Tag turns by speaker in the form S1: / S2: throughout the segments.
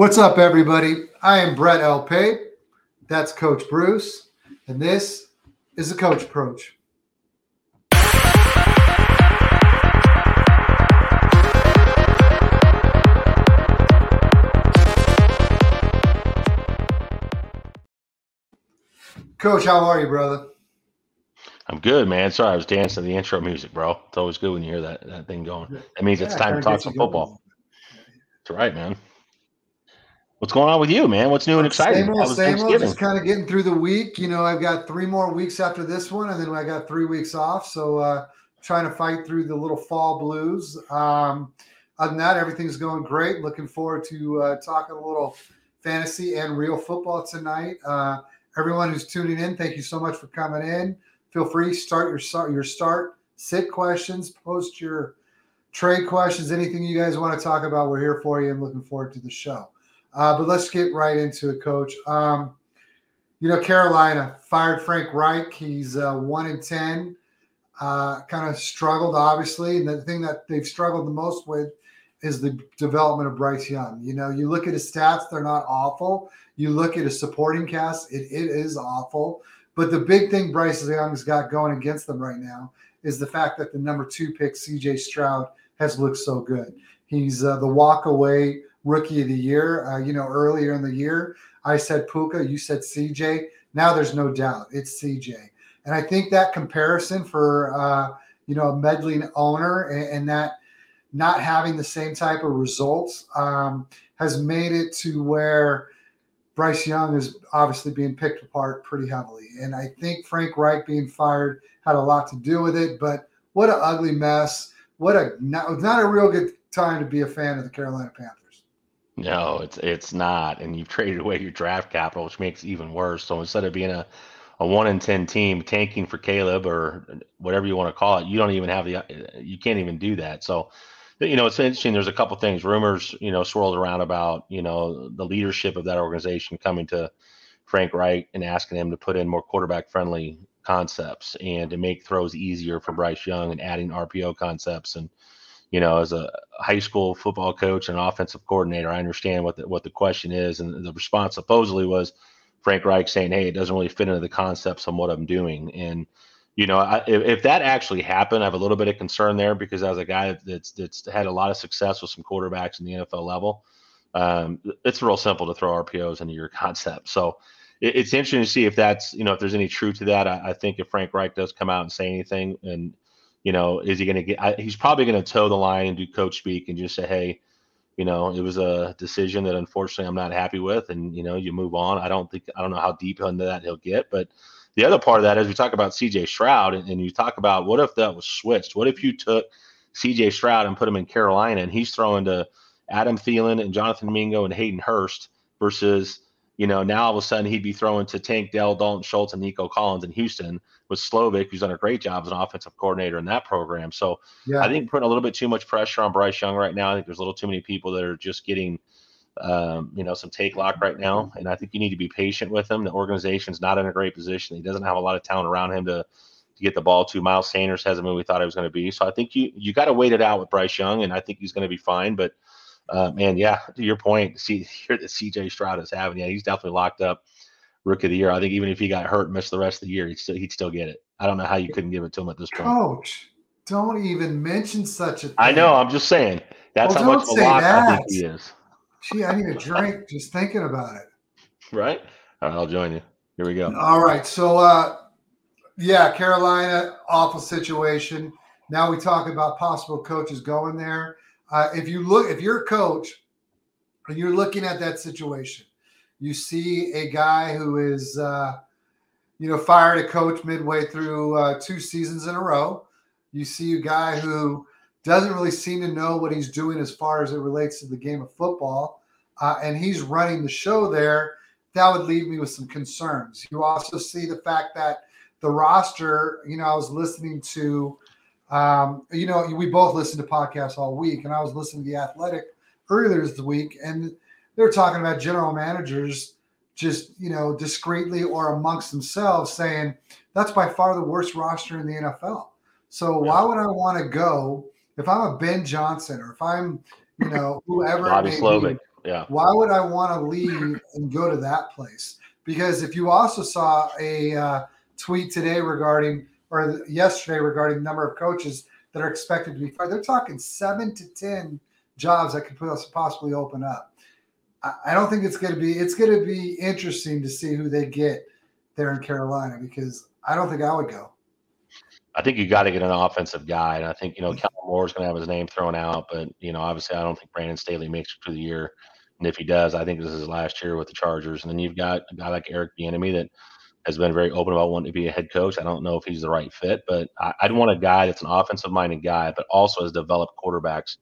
S1: What's up, everybody? I am Brett L. That's Coach Bruce, and this is the Coach Approach. Coach, how are you, brother?
S2: I'm good, man. Sorry, I was dancing to the intro music, bro. It's always good when you hear that, that thing going. That means yeah, it's time to talk some football. That's right, man. What's going on with you, man? What's new and exciting?
S1: Same old, same old. Just kind of getting through the week. You know, I've got three more weeks after this one, and then I got three weeks off. So, uh, trying to fight through the little fall blues. Um, other than that, everything's going great. Looking forward to uh, talking a little fantasy and real football tonight. Uh, everyone who's tuning in, thank you so much for coming in. Feel free start your your start sit questions, post your trade questions, anything you guys want to talk about. We're here for you and looking forward to the show. Uh, but let's get right into it, Coach. Um, you know, Carolina fired Frank Reich. He's uh, one in ten. Uh, kind of struggled, obviously, and the thing that they've struggled the most with is the development of Bryce Young. You know, you look at his stats; they're not awful. You look at his supporting cast; it, it is awful. But the big thing Bryce Young's got going against them right now is the fact that the number two pick, C.J. Stroud, has looked so good. He's uh, the walk away rookie of the year. Uh, you know, earlier in the year, I said Puka, you said CJ. Now there's no doubt it's CJ. And I think that comparison for, uh, you know, a meddling owner and, and, that not having the same type of results um, has made it to where Bryce Young is obviously being picked apart pretty heavily. And I think Frank Reich being fired had a lot to do with it. But what an ugly mess. What a not, not a real good time to be a fan of the Carolina Panthers.
S2: No, it's it's not, and you've traded away your draft capital, which makes it even worse. So instead of being a a one in ten team tanking for Caleb or whatever you want to call it, you don't even have the you can't even do that. So you know it's interesting. There's a couple things, rumors you know swirled around about you know the leadership of that organization coming to Frank Reich and asking him to put in more quarterback friendly concepts and to make throws easier for Bryce Young and adding RPO concepts and you know, as a high school football coach and offensive coordinator, I understand what the, what the question is. And the response supposedly was Frank Reich saying, Hey, it doesn't really fit into the concepts on what I'm doing. And, you know, I, if, if, that actually happened, I have a little bit of concern there because as a guy that's, that's had a lot of success with some quarterbacks in the NFL level, um, it's real simple to throw RPOs into your concept. So it, it's interesting to see if that's, you know, if there's any truth to that. I, I think if Frank Reich does come out and say anything and, you know, is he going to get? I, he's probably going to toe the line and do coach speak and just say, hey, you know, it was a decision that unfortunately I'm not happy with, and you know, you move on. I don't think I don't know how deep into that he'll get, but the other part of that is we talk about C.J. Stroud, and, and you talk about what if that was switched? What if you took C.J. Stroud and put him in Carolina, and he's throwing to Adam Thielen and Jonathan Mingo and Hayden Hurst versus you know, now all of a sudden he'd be throwing to Tank Dell, Dalton Schultz, and Nico Collins in Houston with Slowik, who's done a great job as an offensive coordinator in that program. So yeah. I think putting a little bit too much pressure on Bryce Young right now. I think there's a little too many people that are just getting, um, you know, some take lock right now. And I think you need to be patient with him. The organization's not in a great position. He doesn't have a lot of talent around him to to get the ball to. Miles Sanders hasn't been we thought he was going to be. So I think you you got to wait it out with Bryce Young, and I think he's going to be fine. But uh, man, yeah, to your point, see here that CJ Stroud is having, yeah, he's definitely locked up rookie of the year. I think even if he got hurt and missed the rest of the year, he'd still he'd still get it. I don't know how you couldn't give it to him at this point.
S1: Coach, don't even mention such a thing.
S2: I know, I'm just saying. That's well, how much of a lock that. I think he is.
S1: Gee, I need a drink just thinking about it.
S2: Right? All right, I'll join you. Here we go.
S1: All right. So uh yeah, Carolina, awful situation. Now we talk about possible coaches going there. Uh, if you look, if you're a coach and you're looking at that situation, you see a guy who is, uh, you know, fired a coach midway through uh, two seasons in a row. You see a guy who doesn't really seem to know what he's doing as far as it relates to the game of football, uh, and he's running the show there. That would leave me with some concerns. You also see the fact that the roster, you know, I was listening to um, you know, we both listen to podcasts all week, and I was listening to the Athletic earlier this week, and they're talking about general managers just you know discreetly or amongst themselves saying that's by far the worst roster in the NFL. So why would I want to go if I'm a Ben Johnson or if I'm you know whoever
S2: Bobby Slowik, Yeah.
S1: Why would I want to leave and go to that place? Because if you also saw a uh, tweet today regarding, or yesterday regarding the number of coaches that are expected to be fired, they're talking seven to 10 jobs that could possibly open up. I don't think it's going to be, it's going to be interesting to see who they get there in Carolina because I don't think I would go.
S2: I think you got to get an offensive guy, and I think you know Kellen Moore is going to have his name thrown out, but you know obviously I don't think Brandon Staley makes it through the year, and if he does, I think this is his last year with the Chargers. And then you've got a guy like Eric Bieniemy that has been very open about wanting to be a head coach. I don't know if he's the right fit, but I, would want a guy that's an offensive-minded guy, but also has developed quarterbacks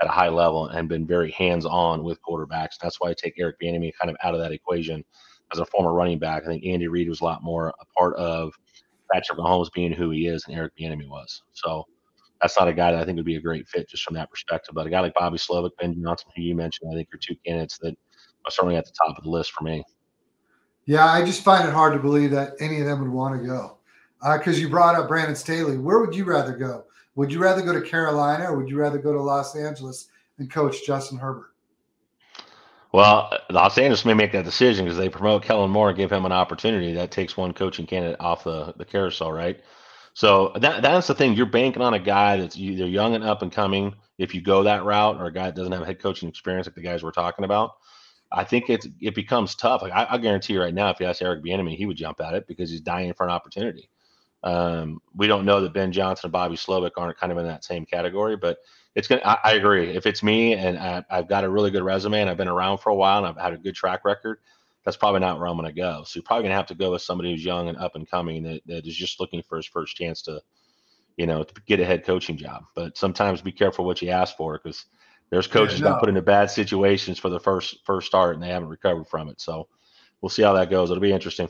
S2: at a high level and been very hands-on with quarterbacks. That's why I take Eric Bieniemy kind of out of that equation as a former running back. I think Andy Reid was a lot more a part of Patrick Mahomes being who he is and Eric Bieniemy was. So that's not a guy that I think would be a great fit just from that perspective. But a guy like Bobby Slowik, Ben Johnson, who you mentioned, I think are two candidates that are certainly at the top of the list for me.
S1: Yeah, I just find it hard to believe that any of them would want to go. Because uh, you brought up Brandon Staley. Where would you rather go? Would you rather go to Carolina or would you rather go to Los Angeles and coach Justin Herbert?
S2: Well, Los Angeles may make that decision because they promote Kellen Moore and give him an opportunity. That takes one coaching candidate off the, the carousel, right? So that that's the thing. You're banking on a guy that's either young and up and coming, if you go that route, or a guy that doesn't have head coaching experience, like the guys we're talking about. I think it's it becomes tough. Like I, I guarantee you right now, if you ask Eric Bieniemy, he would jump at it because he's dying for an opportunity. Um, we don't know that Ben Johnson and Bobby Slowik aren't kind of in that same category, but it's gonna. I, I agree. If it's me and I, have got a really good resume and I've been around for a while and I've had a good track record, that's probably not where I'm gonna go. So you're probably gonna have to go with somebody who's young and up and coming that, that is just looking for his first chance to, you know, to get a head coaching job. But sometimes be careful what you ask for because there's coaches yeah, no. got put into bad situations for the first first start and they haven't recovered from it. So we'll see how that goes. It'll be interesting.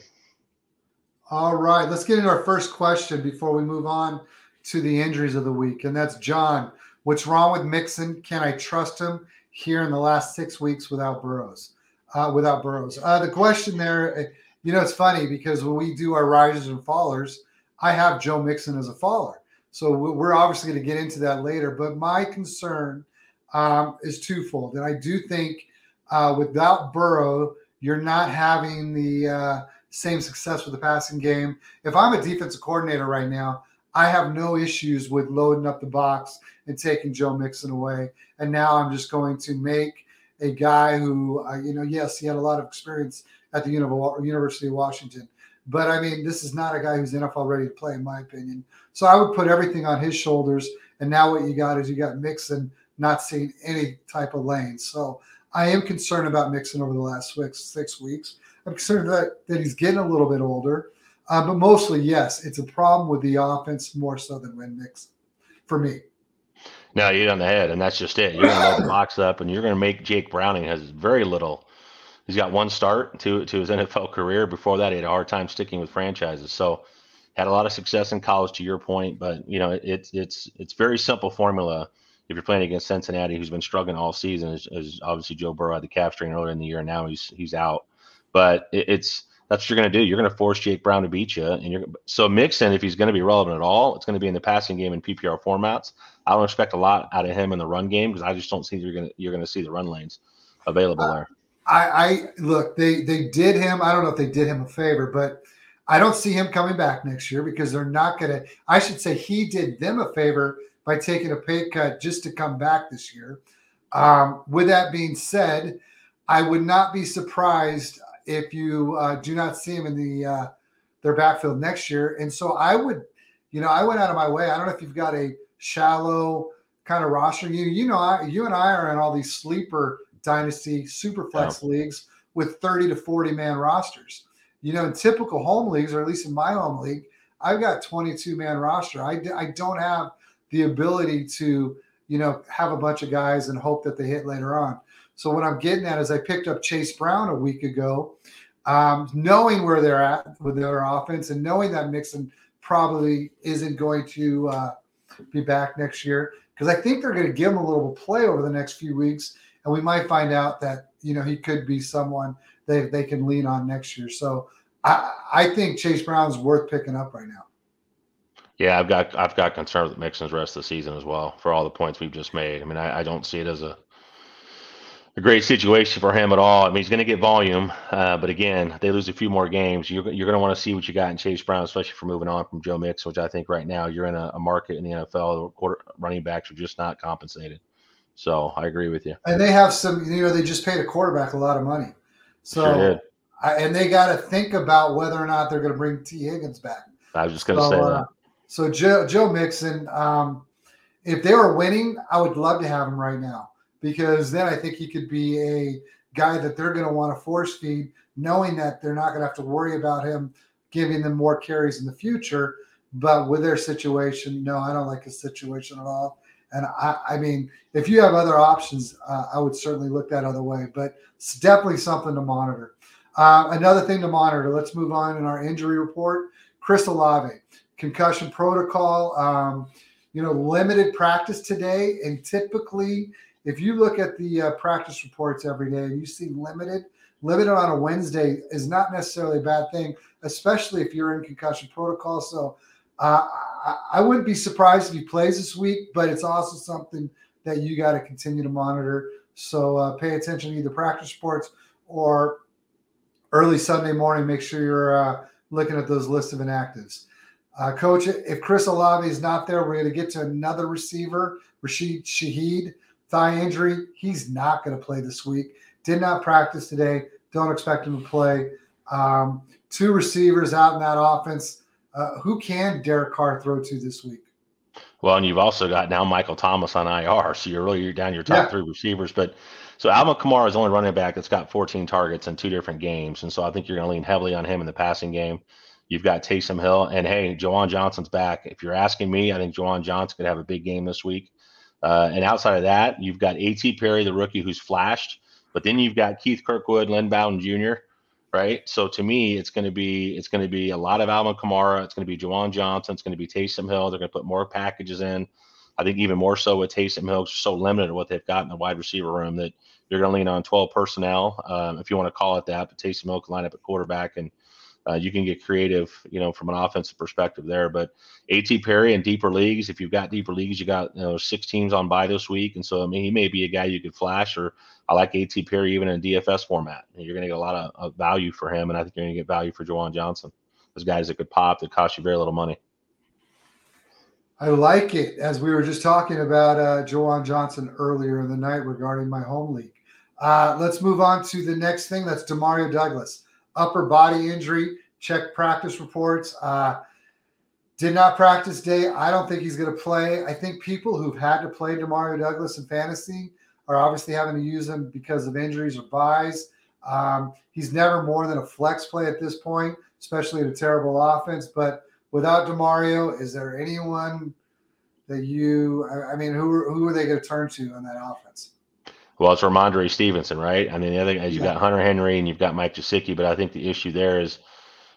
S1: All right, let's get into our first question before we move on to the injuries of the week, and that's John. What's wrong with Mixon? Can I trust him here in the last six weeks without Burrows? Uh, without Burrows, uh, the question there, eh, you know, it's funny because when we do our risers and fallers, I have Joe Mixon as a faller. So we're obviously going to get into that later. But my concern um, is twofold, and I do think uh, without Burrow, you're not having the uh, same success with the passing game. If I'm a defensive coordinator right now, I have no issues with loading up the box and taking Joe Mixon away. And now I'm just going to make a guy who, uh, you know, yes, he had a lot of experience at the University of Washington. But I mean, this is not a guy who's NFL ready to play, in my opinion. So I would put everything on his shoulders. And now what you got is you got Mixon not seeing any type of lane. So I am concerned about Mixon over the last six, six weeks. I'm concerned that, that he's getting a little bit older. Uh, but mostly, yes, it's a problem with the offense more so than Win Mixon for me.
S2: No, you hit on the head, and that's just it. You're going to load the box up, and you're going to make Jake Browning has very little. He's got one start to to his NFL career. Before that, he had a hard time sticking with franchises. So, had a lot of success in college, to your point. But you know, it's it's it's very simple formula. If you're playing against Cincinnati, who's been struggling all season, is, obviously Joe Burrow had the calf strain earlier in the year, and now he's he's out. But it, it's that's what you're going to do. You're going to force Jake Brown to beat you, and you're so Mixon. If he's going to be relevant at all, it's going to be in the passing game in PPR formats. I don't expect a lot out of him in the run game because I just don't see you're going to you're going to see the run lanes available there.
S1: I, I look they they did him. I don't know if they did him a favor, but I don't see him coming back next year because they're not going to. I should say he did them a favor by taking a pay cut just to come back this year. Um, with that being said, I would not be surprised if you uh, do not see him in the uh, their backfield next year. And so I would, you know, I went out of my way. I don't know if you've got a shallow kind of roster. You you know, I, you and I are in all these sleeper dynasty super flex yeah. leagues with 30 to 40 man rosters. You know, in typical home leagues, or at least in my home league, I've got 22 man roster. I, I don't have the ability to, you know, have a bunch of guys and hope that they hit later on. So what I'm getting at is I picked up Chase Brown a week ago, um, knowing where they're at with their offense and knowing that Mixon probably isn't going to uh, be back next year because I think they're going to give him a little play over the next few weeks, and we might find out that you know he could be someone they they can lean on next year. So I I think Chase Brown's worth picking up right now.
S2: Yeah, I've got I've got concern with Mixon's rest of the season as well for all the points we've just made. I mean, I, I don't see it as a a great situation for him at all. I mean, he's going to get volume, uh, but again, they lose a few more games. You're, you're going to want to see what you got in Chase Brown, especially for moving on from Joe Mix, which I think right now you're in a, a market in the NFL. Where quarter, running backs are just not compensated. So I agree with you.
S1: And they have some, you know, they just paid a quarterback a lot of money. So, sure I, and they got to think about whether or not they're going to bring Tee Higgins back.
S2: I was just going to so, say that.
S1: So Joe, Joe Mixon, um, if they were winning, I would love to have him right now because then I think he could be a guy that they're going to want to force feed, knowing that they're not going to have to worry about him giving them more carries in the future. But with their situation, no, I don't like his situation at all. And I, I mean, if you have other options, uh, I would certainly look that other way. But it's definitely something to monitor. Uh, another thing to monitor. Let's move on in our injury report. Chris Olave, concussion protocol. Um, you know, limited practice today, and typically if you look at the uh, practice reports every day and you see limited, limited on a Wednesday is not necessarily a bad thing, especially if you're in concussion protocol. So uh, I, I wouldn't be surprised if he plays this week, but it's also something that you got to continue to monitor. So uh, pay attention to either practice reports or early Sunday morning. Make sure you're uh, looking at those lists of inactives. Uh, coach, if Chris Olave is not there, we're going to get to another receiver, Rashid Shaheed thigh injury. He's not going to play this week. Did not practice today. Don't expect him to play. Um, two receivers out in that offense. Uh, who can Derek Carr throw to this week?
S2: Well, and you've also got now Michael Thomas on IR, so you're really down your top yeah. three receivers. But so Alvin Kamara is only running back that's got 14 targets in two different games, and so I think you're going to lean heavily on him in the passing game. You've got Taysom Hill, and hey, Juwan Johnson's back. If you're asking me, I think Juwan Johnson could have a big game this week. Uh, and outside of that, you've got A.T. Perry, the rookie who's flashed, but then you've got Keith Kirkwood, Lynn Bowden Jr., right? So to me, it's going to be it's going to be a lot of Alvin Kamara. It's going to be Juwan Johnson. It's going to be Taysom Hill. They're going to put more packages in. I think even more so with Taysom Hill, so limited what they've got in the wide receiver room that you're going to lean on 12 personnel, um, if you want to call it that. But Taysom Hill can line up at quarterback and uh, you can get creative, you know, from an offensive perspective there. But A.T. Perry in deeper leagues, if you've got deeper leagues, you got you know six teams on by this week, and so I mean he may be a guy you could flash. Or I like A.T. Perry even in DFS format. You're going to get a lot of, of, value for him, and I think you're going to get value for Juwan Johnson. Those guys that could pop that cost you very little money.
S1: I like it. As we were just talking about uh, Juwan Johnson earlier in the night regarding my home league. Uh, let's move on to the next thing. That's Demario Douglas upper body injury. Check practice reports. Uh, did not practice day. I don't think he's going to play. I think people who've had to play Demario Douglas in fantasy are obviously having to use him because of injuries or byes. Um, he's never more than a flex play at this point, especially in a terrible offense. But without Demario, is there anyone that you? I mean, who who are they going to turn to in that offense?
S2: Well, it's Rhamondre Stevenson, right? I mean, the other guys, you've yeah. got Hunter Henry and you've got Mike Gesicki, but I think the issue there is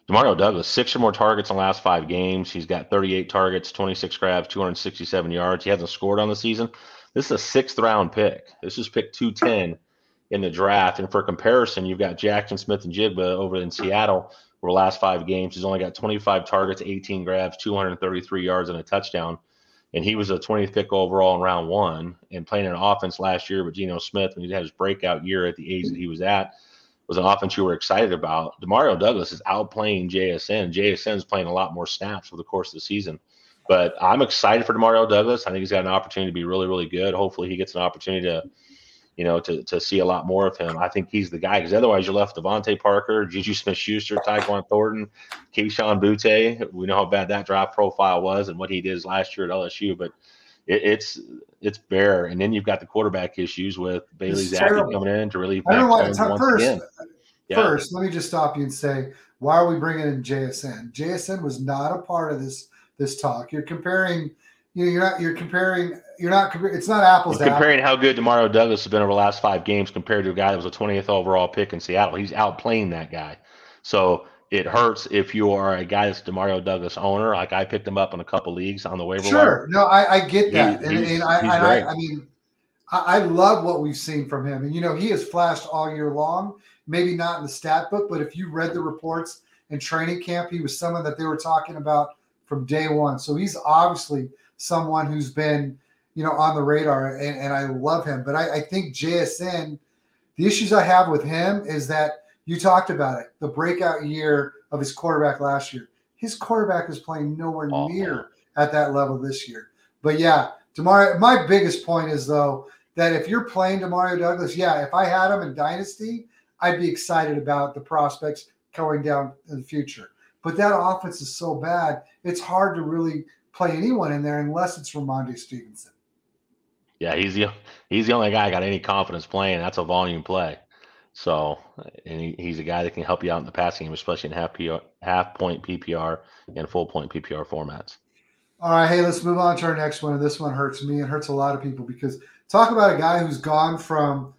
S2: Demario Douglas, six or more targets in the last five games. He's got 38 targets, 26 grabs, 267 yards. He hasn't scored on the season. This is a sixth round pick. This is pick 210 in the draft. And for comparison, you've got Jackson Smith-Njigba over in Seattle, where last five games he's only got 25 targets, 18 grabs, 233 yards, and a touchdown and he was a 20th pick overall in round one and playing an offense last year with Geno Smith when he had his breakout year at the age that he was at was an offense you were excited about. Demario Douglas is outplaying JSN. JSN is playing a lot more snaps over the course of the season. But I'm excited for Demario Douglas. I think he's got an opportunity to be really, really good. Hopefully he gets an opportunity to you know, to, to see a lot more of him. I think he's the guy because otherwise you're left DeVante Parker, Juju Smith Schuster, Tyquan Thornton, Kayshon Boutte. We know how bad that draft profile was and what he did last year at LSU, but it, it's it's bare. And then you've got the quarterback issues with Bailey Zappe coming in to relieve
S1: I don't know what, first, again. Yeah. First, let me just stop you and say, why are we bringing in JSN? JSN was not a part of this this talk. You're comparing – you know, you're not you're comparing you're not it's not apples
S2: you're comparing how good Demario Douglas has been over the last five games compared to a guy that was a 20th overall pick in Seattle. He's outplaying that guy. So it hurts if you are a guy that's Demario Douglas owner. Like I picked him up in a couple leagues on the waiver
S1: sure. no, I, I get that, he, and, and, I, and I, I, mean, I, I love what we've seen from him, and you know, he has flashed all year long. Maybe not in the stat book, but if you read the reports in training camp, he was someone that they were talking about from day one. So he's obviously someone who's been, you know, on the radar, and, and I love him. But I, I think JSN The issues I have with him is that you talked about it, the breakout year of his quarterback last year. His quarterback is playing nowhere oh, near man. at that level this year. But yeah, Demario. My biggest point is though that if you're playing Demario Douglas, yeah, if I had him in Dynasty, I'd be excited about the prospects going down in the future. But that offense is so bad, it's hard to really play anyone in there unless it's Rhamondre Stevenson.
S2: Yeah, he's the he's the only guy I got any confidence playing. That's a volume play. So, and he, he's a guy that can help you out in the passing game, especially in half PR, half point PPR and full point PPR formats.
S1: All right, hey, let's move on to our next one. And this one hurts me. and hurts a lot of people because talk about a guy who's gone from,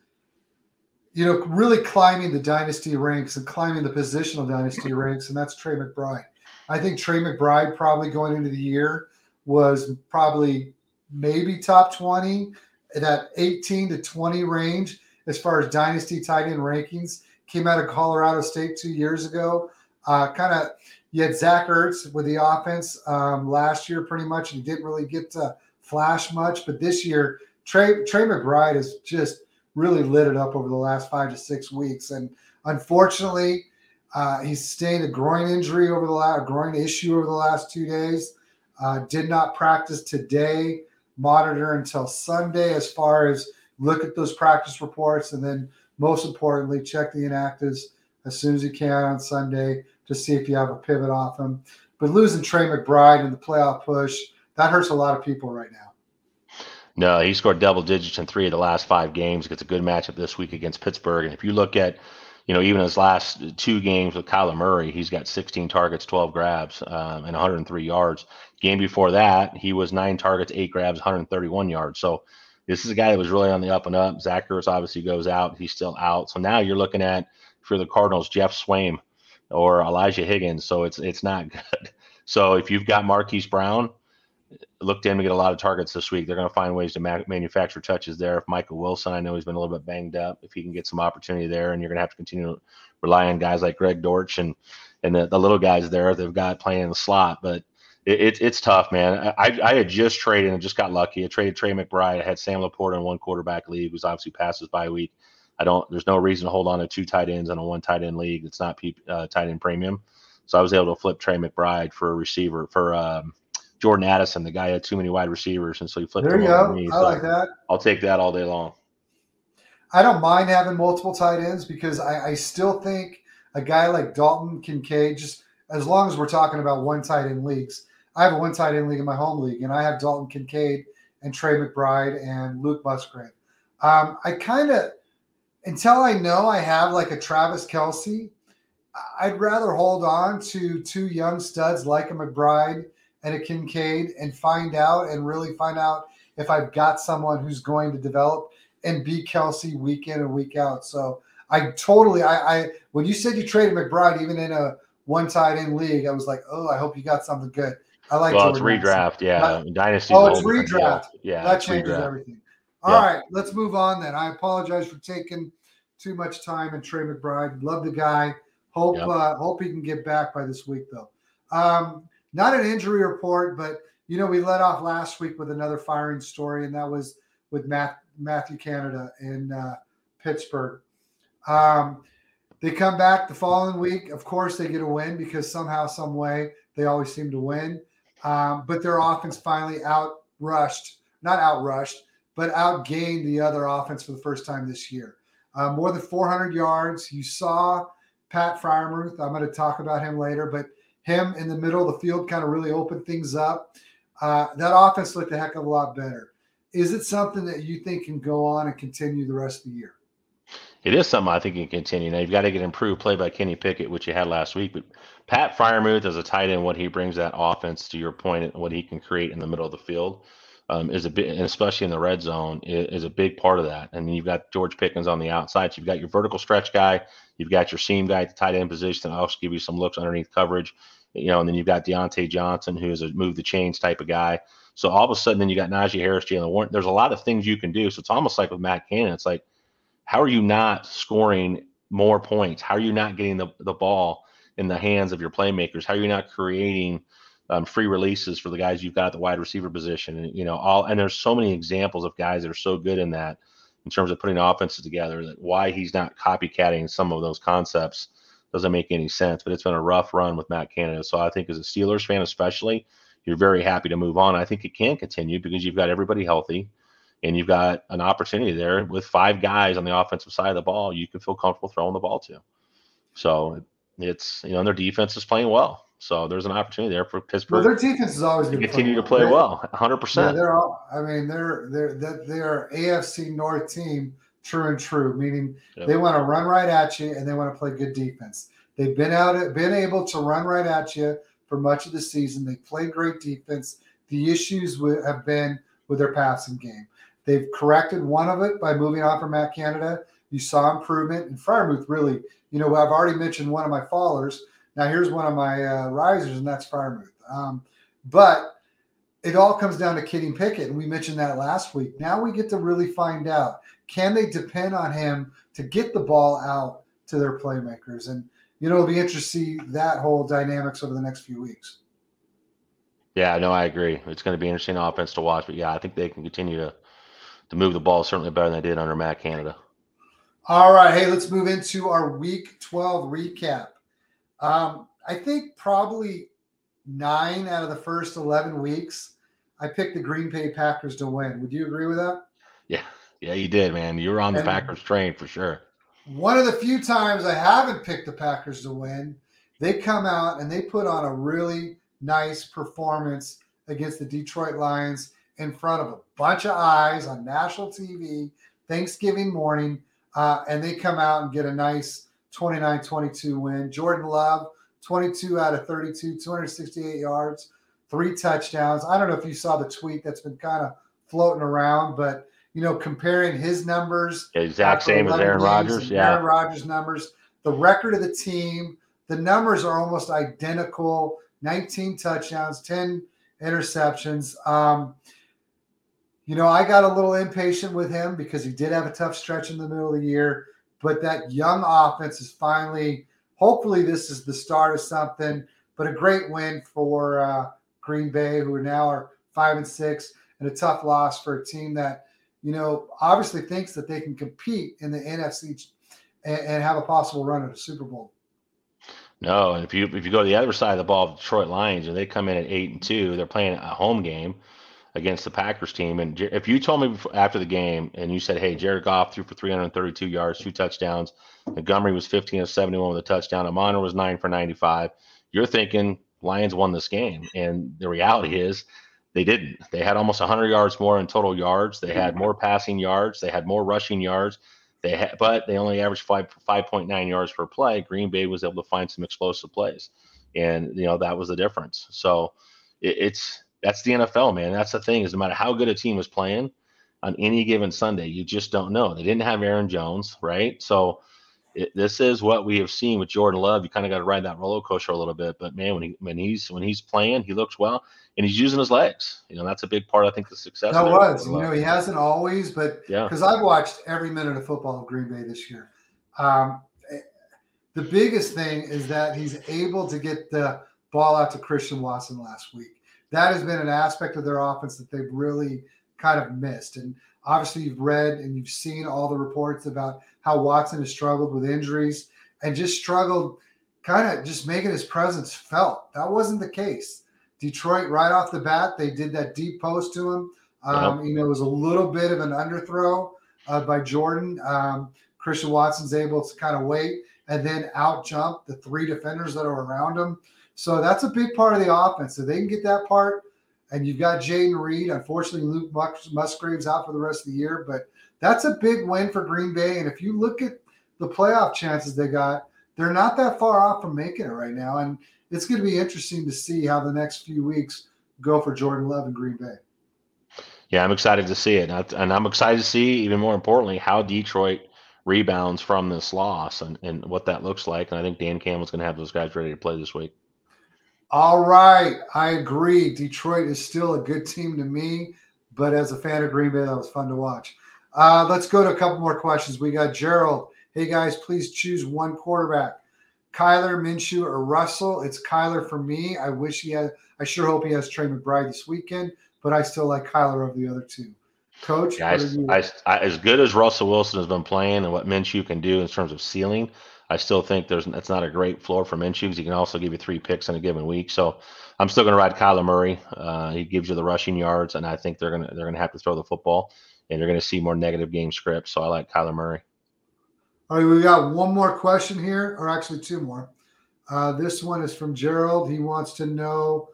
S1: you know, really climbing the dynasty ranks and climbing the positional dynasty ranks, and that's Trey McBride. I think Trey McBride probably going into the year was probably maybe top 20, that 18 to 20 range as far as dynasty tight end rankings. Came out of Colorado State two years ago. Uh, kind of, you had Zach Ertz with the offense um, last year, pretty much, and didn't really get to flash much. But this year, Trey Trey McBride has just really lit it up over the last five to six weeks, and unfortunately, uh, he sustained a groin injury over the last groin issue over the last two days. Uh, did not practice today. Monitor until Sunday as far as look at those practice reports, and then most importantly, check the inactives as soon as you can on Sunday to see if you have a pivot off him. But losing Trey McBride in the playoff push that hurts a lot of people right now.
S2: No, he scored double digits in three of the last five games. Gets a good matchup this week against Pittsburgh. And if you look at, you know, even his last two games with Kyler Murray, he's got 16 targets, 12 grabs, um, and 103 yards. Game before that, he was nine targets, eight grabs, 131 yards. So this is a guy that was really on the up and up. Zach obviously goes out. He's still out. So now you're looking at, for the Cardinals, Geoff Swaim or Elijah Higgins. So it's it's not good. So if you've got Marquise Brown – look to him to get a lot of targets this week. They're going to find ways to ma- manufacture touches there. If Michael Wilson, I know he's been a little bit banged up, if he can get some opportunity there, and you're going to have to continue to rely on guys like Greg Dortch and and the, the little guys there they've got playing in the slot. But it, it, it's tough, man. I, I had just traded and just got lucky. I traded Trey McBride. I had Sam LaPorta in one quarterback league, who's obviously passes by week. I don't. There's no reason to hold on to two tight ends in a one tight end league. It's not uh, tight end premium. So I was able to flip Trey McBride for a receiver for um, Jordan Addison. The guy had too many wide receivers, and so he flipped.
S1: There you go. Me, I so like that.
S2: I'll take that all day long.
S1: I don't mind having multiple tight ends because I, I still think a guy like Dalton Kincaid, just as long as we're talking about one tight end leagues, I have a one tight end league in my home league, and I have Dalton Kincaid and Trey McBride and Luke Musgrave. Um, I kind of, until I know I have like a Travis Kelce, I'd rather hold on to two young studs like a McBride and a Kincaid and find out and really find out if I've got someone who's going to develop and be Kelce week in and week out. So I totally I, I when you said you traded McBride even in a one tight end league, I was like, oh, I hope you got something good. I like.
S2: Well, Jordan it's redraft, yeah. Dynasty.
S1: Oh, it's redraft.
S2: Yeah,
S1: that changes redraft. everything. All yeah. right, let's move on then. I apologize for taking too much time and Trey McBride. Love the guy. Hope yep. uh, hope he can get back by this week though. Um, not an injury report, but you know, we let off last week with another firing story, and that was with Matt, Matthew Canada in uh, Pittsburgh. Um, they come back the following week. Of course, they get a win because somehow, some way, they always seem to win. Um, but their offense finally outrushed, not outrushed, but outgained the other offense for the first time this year. Uh, more than 400 yards. You saw Pat Freiermuth. I'm going to talk about him later, but him in the middle of the field kind of really opened things up. Uh, that offense looked a heck of a lot better. Is it something that you think can go on and continue the rest of the year?
S2: It is something I think can continue. Now you've got to get improved play by Kenny Pickett, which you had last week. But Pat Freiermuth as a tight end, what he brings that offense to your point, and what he can create in the middle of the field um, is a bit, and especially in the red zone, is, is, a big part of that. And then you've got George Pickens on the outside. So you've got your vertical stretch guy, you've got your seam guy at the tight end position, and also give you some looks underneath coverage you know, and then you've got Diontae Johnson, who is a move the chains type of guy. So all of a sudden, then you got Najee Harris, Jaylen Warren. There's a lot of things you can do. So it's almost like with Matt Cannon, it's like, how are you not scoring more points? How are you not getting the, the ball in the hands of your playmakers? How are you not creating um, free releases for the guys you've got at the wide receiver position? And, you know, all, and there's so many examples of guys that are so good in that. in terms of putting offenses together. That why he's not copycatting some of those concepts doesn't make any sense. But it's been a rough run with Matt Canada. So I think as a Steelers fan, especially, you're very happy to move on. I think it can continue because you've got everybody healthy and you've got an opportunity there with five guys on the offensive side of the ball you can feel comfortable throwing the ball to. So it's you know and their defense is playing well. So there's an opportunity there for Pittsburgh.
S1: Well, their defense is always been
S2: continue to play well, 100.
S1: Yeah,
S2: percent
S1: they're all. I mean, they're they're that they are AFC North team, true and true. Meaning
S2: Yep.
S1: they want to run right at you and they want to play good defense. They've been out, been able to run right at you for much of the season. They played great defense. The issues wi- have been with their passing game. They've corrected one of it by moving on from Matt Canada. You saw improvement, and Freiermuth really. You know, I've already mentioned one of my fallers. Now here's one of my uh, risers, and that's Freiermuth. Um, but it all comes down to Kenny Pickett, and we mentioned that last week. Now we get to really find out can they depend on him to get the ball out to their playmakers, and you know it'll be interesting to see that whole dynamics over the next few weeks.
S2: Yeah, no, I agree. It's going to be interesting offense to watch, but yeah, I think they can continue to to move the ball certainly better than they did under Matt Canada.
S1: All right, hey, let's move into our Week 12 recap. Um, I think probably nine out of the first 11 weeks, I picked the Green Bay Packers to win. Would you agree with that?
S2: Yeah, yeah, you did, man. You were on the
S1: And-
S2: Packers train for sure.
S1: One of the few times I haven't picked the Packers to win, they come out and they put on a really nice performance against the Detroit Lions in front of a bunch of eyes on national TV Thanksgiving morning. Uh, and they come out and get a nice 29 22 win. Jordan Love, 22 out of 32, 268 yards, three touchdowns. I don't know if you saw the tweet that's been kind of floating around, but you know, comparing his numbers
S2: Exact same as Aaron Rodgers. Yeah,
S1: Aaron Rodgers numbers, the record of the team, the numbers are almost identical 19 touchdowns, 10 interceptions. Um, you know, I got a little impatient with him because he did have a tough stretch in the middle of the year, but that young offense is finally, hopefully, this is the start of something. But a great win for uh, Green Bay, who are now are five and six, and a tough loss for a team that you know, obviously thinks that they can compete in the NFC and, and have a possible run at a Super Bowl.
S2: no, and if you if you go to the other side of the ball, Detroit Lions, and they come in at eight and two, they're playing a home game against the Packers team. And if you told me after the game and you said, "Hey, Jared Goff threw for 332 yards, two touchdowns, Montgomery was 15 of 71 with a touchdown, Amon was nine for 95," you're thinking Lions won this game, and the reality is they didn't. They had almost 100 yards more in total yards. They had more passing yards. They had more rushing yards. They had, but they only averaged five 5.9 yards per play. Green Bay was able to find some explosive plays, and you know that was the difference. So it, it's that's the NFL, man. That's the thing is no matter how good a team is playing on any given Sunday, you just don't know. They didn't have Aaron Jones, right? So it, this is what we have seen with Jordan Love. You kind of got to ride that roller coaster a little bit, but man, when he when he's when he's playing, he looks well, and he's using his legs. You know, that's a big part. I think the success.
S1: That was, you know, he hasn't always, but
S2: yeah,
S1: because I've watched every minute of football in Green Bay this year. Um, the biggest thing is that he's able to get the ball out to Christian Watson last week. That has been an aspect of their offense that they've really kind of missed. And obviously, you've read and you've seen all the reports about how Watson has struggled with injuries and just struggled kind of just making his presence felt. That wasn't the case. Detroit, right off the bat, they did that deep post to him. Um, You know, it was a little bit of an underthrow uh, by Jordan. Um, Christian Watson's able to kind of wait and then out jump the three defenders that are around him. So that's a big part of the offense. So they can get that part. And you've got Jayden Reed. Unfortunately, Luke Musgrave's out for the rest of the year, but that's a big win for Green Bay. And if you look at the playoff chances they got, they're not that far off from making it right now. And it's going to be interesting to see how the next few weeks go for Jordan Love and Green Bay.
S2: yeah, I'm excited to see it, and, I'm excited to see even more importantly how Detroit rebounds from this loss and, and what that looks like. And I think Dan Campbell's going to have those guys ready to play this week.
S1: All right, I agree. Detroit is still a good team to me, but as a fan of Green Bay, that was fun to watch. Uh, let's go to a couple more questions. We got Gerald. Hey guys, please choose one quarterback: Kyler, Minshew, or Russell. It's Kyler for me. I wish he had. I sure hope he has Trey McBride this weekend, but I still like Kyler over the other two. Coach,
S2: yeah, I, I, I, as good as Russell Wilson has been playing and what Minshew can do in terms of ceiling, I still think there's that's not a great floor for Minshew he can also give you three picks in a given week. So I'm still going to ride Kyler Murray. Uh, he gives you the rushing yards, and I think they're gonna they're gonna have to throw the football, and you're going to see more negative game scripts. So I like Kyler Murray.
S1: All right, we got one more question here, or actually two more. Uh, this one is from Gerald. He wants to know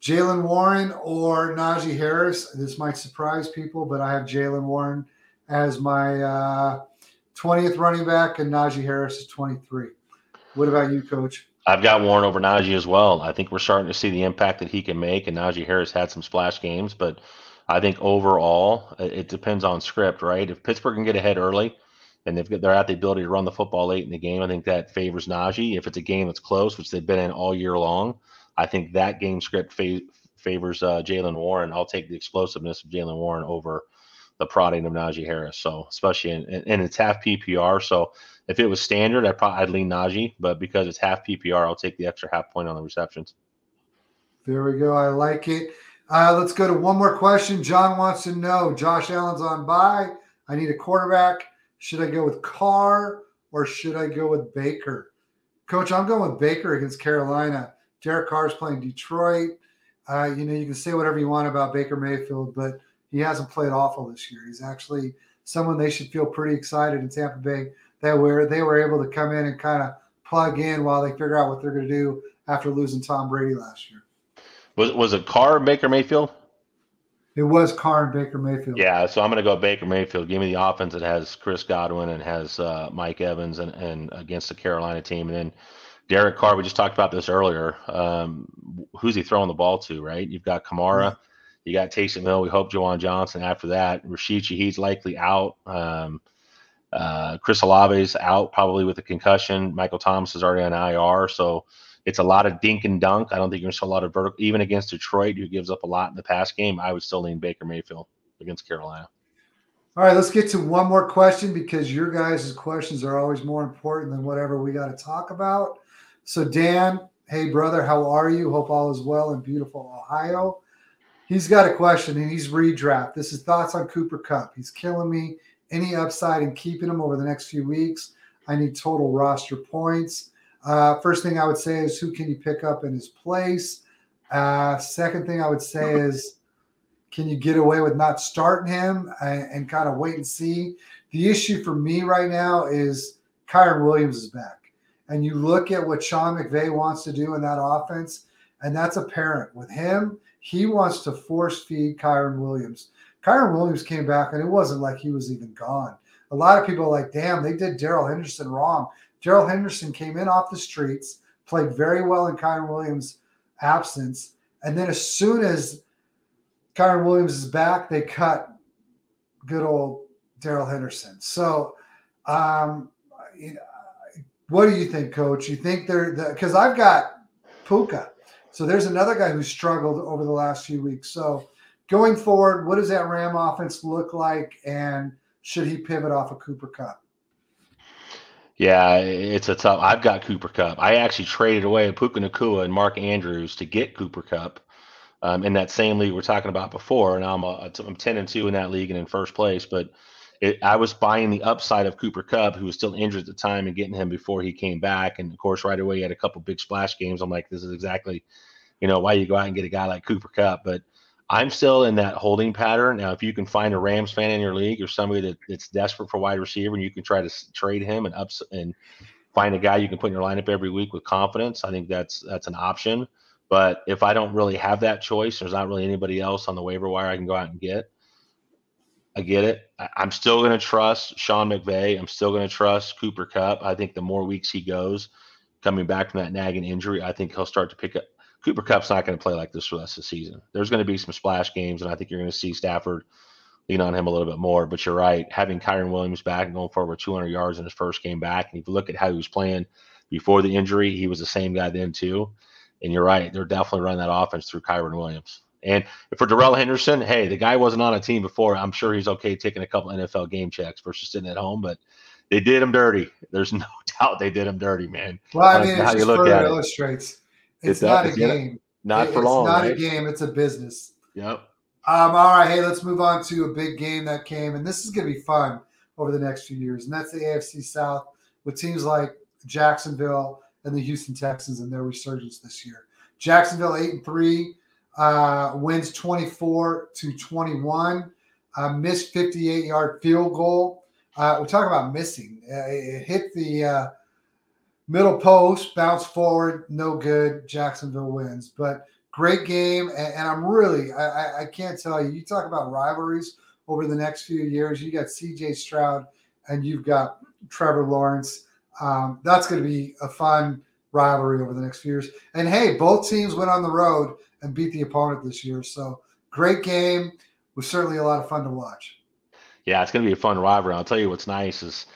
S1: Jaylen Warren or Najee Harris. This might surprise people, but I have Jaylen Warren as my uh, 20th running back, and Najee Harris is 23. What about you, Coach?
S2: I've got Warren over Najee as well. I think we're starting to see the impact that he can make, and Najee Harris had some splash games, but I think overall it depends on script, right? If Pittsburgh can get ahead early and they've got, they're at the ability to run the football late in the game, I think that favors Najee. If it's a game that's close, which they've been in all year long, I think that game script fa- favors uh, Jaylen Warren. I'll take the explosiveness of Jaylen Warren over the prodding of Najee Harris. So especially in, and it's half PPR. So if it was standard, I'd probably I'd lean Najee, but because it's half PPR, I'll take the extra half point on the receptions.
S1: There we go. I like it. Uh, let's go to one more question. John wants to know: Josh Allen's on bye. I need a quarterback. Should I go with Carr or should I go with Baker? Coach, I'm going with Baker against Carolina. Derek Carr is playing Detroit. Uh, you know, you can say whatever you want about Baker Mayfield, but he hasn't played awful this year. He's actually someone they should feel pretty excited in Tampa Bay that where they were able to come in and kind of plug in while they figure out what they're going to do after losing Tom Brady last year.
S2: Was was it Carr Baker Mayfield?
S1: It was Carr and Baker Mayfield.
S2: Yeah, so I'm going to go Baker Mayfield. Give me the offense that has Chris Godwin and has uh, Mike Evans and, and against the Carolina team, and then Derek Carr. We just talked about this earlier. Um, who's he throwing the ball to? Right? You've got Kamara. You got Taysom Hill. We hope Juwan Johnson after that. Rashid Shaheed's likely out. Um, uh, Chris Olave's out probably with a concussion. Michael Thomas is already on IR. So it's a lot of dink and dunk. I don't think you're going to see a lot of vertical. Even against Detroit, who gives up a lot in the pass game, I would still lean Baker Mayfield against Carolina.
S1: All right, let's get to one more question because your guys' questions are always more important than whatever we got to talk about. So, Dan, hey, brother, how are you? Hope all is well in beautiful Ohio. He's got a question and he's redraft. This is thoughts on Cooper Kupp. He's killing me. Any upside in keeping him over the next few weeks? I need total roster points. Uh, first thing I would say is who can you pick up in his place? Uh, second thing I would say is can you get away with not starting him and, and kind of wait and see? The issue for me right now is Kyren Williams is back. And you look at what Sean McVay wants to do in that offense, and that's apparent with him he wants to force feed Kyren Williams. Kyren Williams came back and it wasn't like he was even gone. A lot of people are like, damn, they did Darrell Henderson wrong. Darrell Henderson came in off the streets, played very well in Kyren Williams' absence. And then as soon as Kyren Williams is back, they cut good old Darrell Henderson. So, um, what do you think, coach? You think they're because I've got Puka. So there's another guy who struggled over the last few weeks. So going forward, what does that Ram offense look like, and should he pivot off of Cooper Kupp?
S2: Yeah, it's a tough. I've got Cooper Kupp. I actually traded away Puka Nacua and Mark Andrews to get Cooper Kupp um, in that same league we're talking about before. And I'm a, I'm ten and two in that league and in first place. But it, I was buying the upside of Cooper Kupp, who was still injured at the time, and getting him before he came back. And of course, right away he had a couple big splash games. I'm like, this is exactly you know, why you go out and get a guy like Cooper Kupp. But I'm still in that holding pattern. Now, if you can find a Rams fan in your league or somebody that, that's desperate for wide receiver and you can try to trade him and ups and find a guy you can put in your lineup every week with confidence, I think that's that's an option. But if I don't really have that choice, there's not really anybody else on the waiver wire I can go out and get. I get it. I, am still going to trust Sean McVay. I'm still going to trust Cooper Kupp. I think the more weeks he goes, coming back from that nagging injury, I think he'll start to pick up Cooper Kupp's not going to play like this for the rest of the season. There's going to be some splash games, and I think you're going to see Stafford lean on him a little bit more. But you're right, having Kyren Williams back and going for over 200 yards in his first game back, and if you look at how he was playing before the injury, he was the same guy then too. And you're right, they're definitely running that offense through Kyren Williams. And for Darrell Henderson, hey, the guy wasn't on a team before. I'm sure he's okay taking a couple NFL game checks versus sitting at home, but they did him dirty. There's no doubt they did him dirty, man.
S1: Well, I mean, how you look at it illustrates. It it's not a game.
S2: Not for long.
S1: It's not
S2: right?
S1: a game. It's a business.
S2: Yep.
S1: Um, all right, hey, let's move on to a big game that came, and this is going to be fun over the next few years, and that's the AFC South with teams like Jacksonville and the Houston Texans and their resurgence this year. Jacksonville eight and three, uh, wins twenty four to twenty one, uh, missed fifty eight yard field goal. Uh, we talk about missing. Uh, it hit the uh, middle post, bounced forward, no good. Jacksonville wins, but great game, and, and I'm really I, I can't tell you. You talk about rivalries over the next few years. You got C.J. Stroud and you've got Trevor Lawrence. Um, that's going to be a fun rivalry over the next few years. And hey, both teams went on the road and beat the opponent this year. So great game. Was certainly a lot of fun to watch.
S2: Yeah, it's going to be a fun rivalry. I'll tell you what's nice is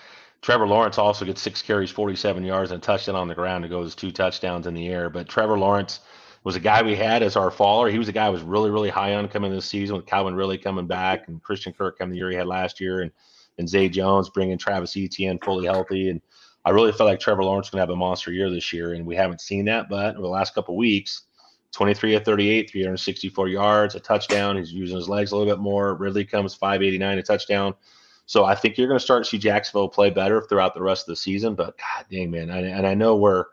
S2: Trevor Lawrence also gets six carries, 47 yards, and a touchdown on the ground to goes two touchdowns in the air. But Trevor Lawrence was a guy we had as our faller. He was a guy I was really, really high on coming this season with Calvin Ridley coming back and Christian Kirk coming the year he had last year and, and Zay Jones bringing Travis Etienne fully healthy. And I really felt like Trevor Lawrence going to have a monster year this year, and we haven't seen that. But over the last couple weeks, 23 of 38, 364 yards, a touchdown. He's using his legs a little bit more. Ridley comes 589, a touchdown. So I think you're going to start to see Jacksonville play better throughout the rest of the season. But God dang, man, I, and I know we're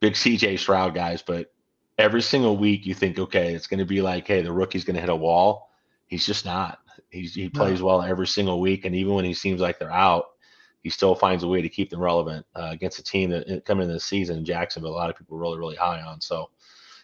S2: big CJ Stroud guys, but every single week you think, okay, it's going to be like, hey, the rookie's going to hit a wall. He's just not. He's, he plays well every single week, and even when he seems like they're out, he still finds a way to keep them relevant uh, against a team that uh, coming into the season, Jacksonville, a lot of people are really, really high on. So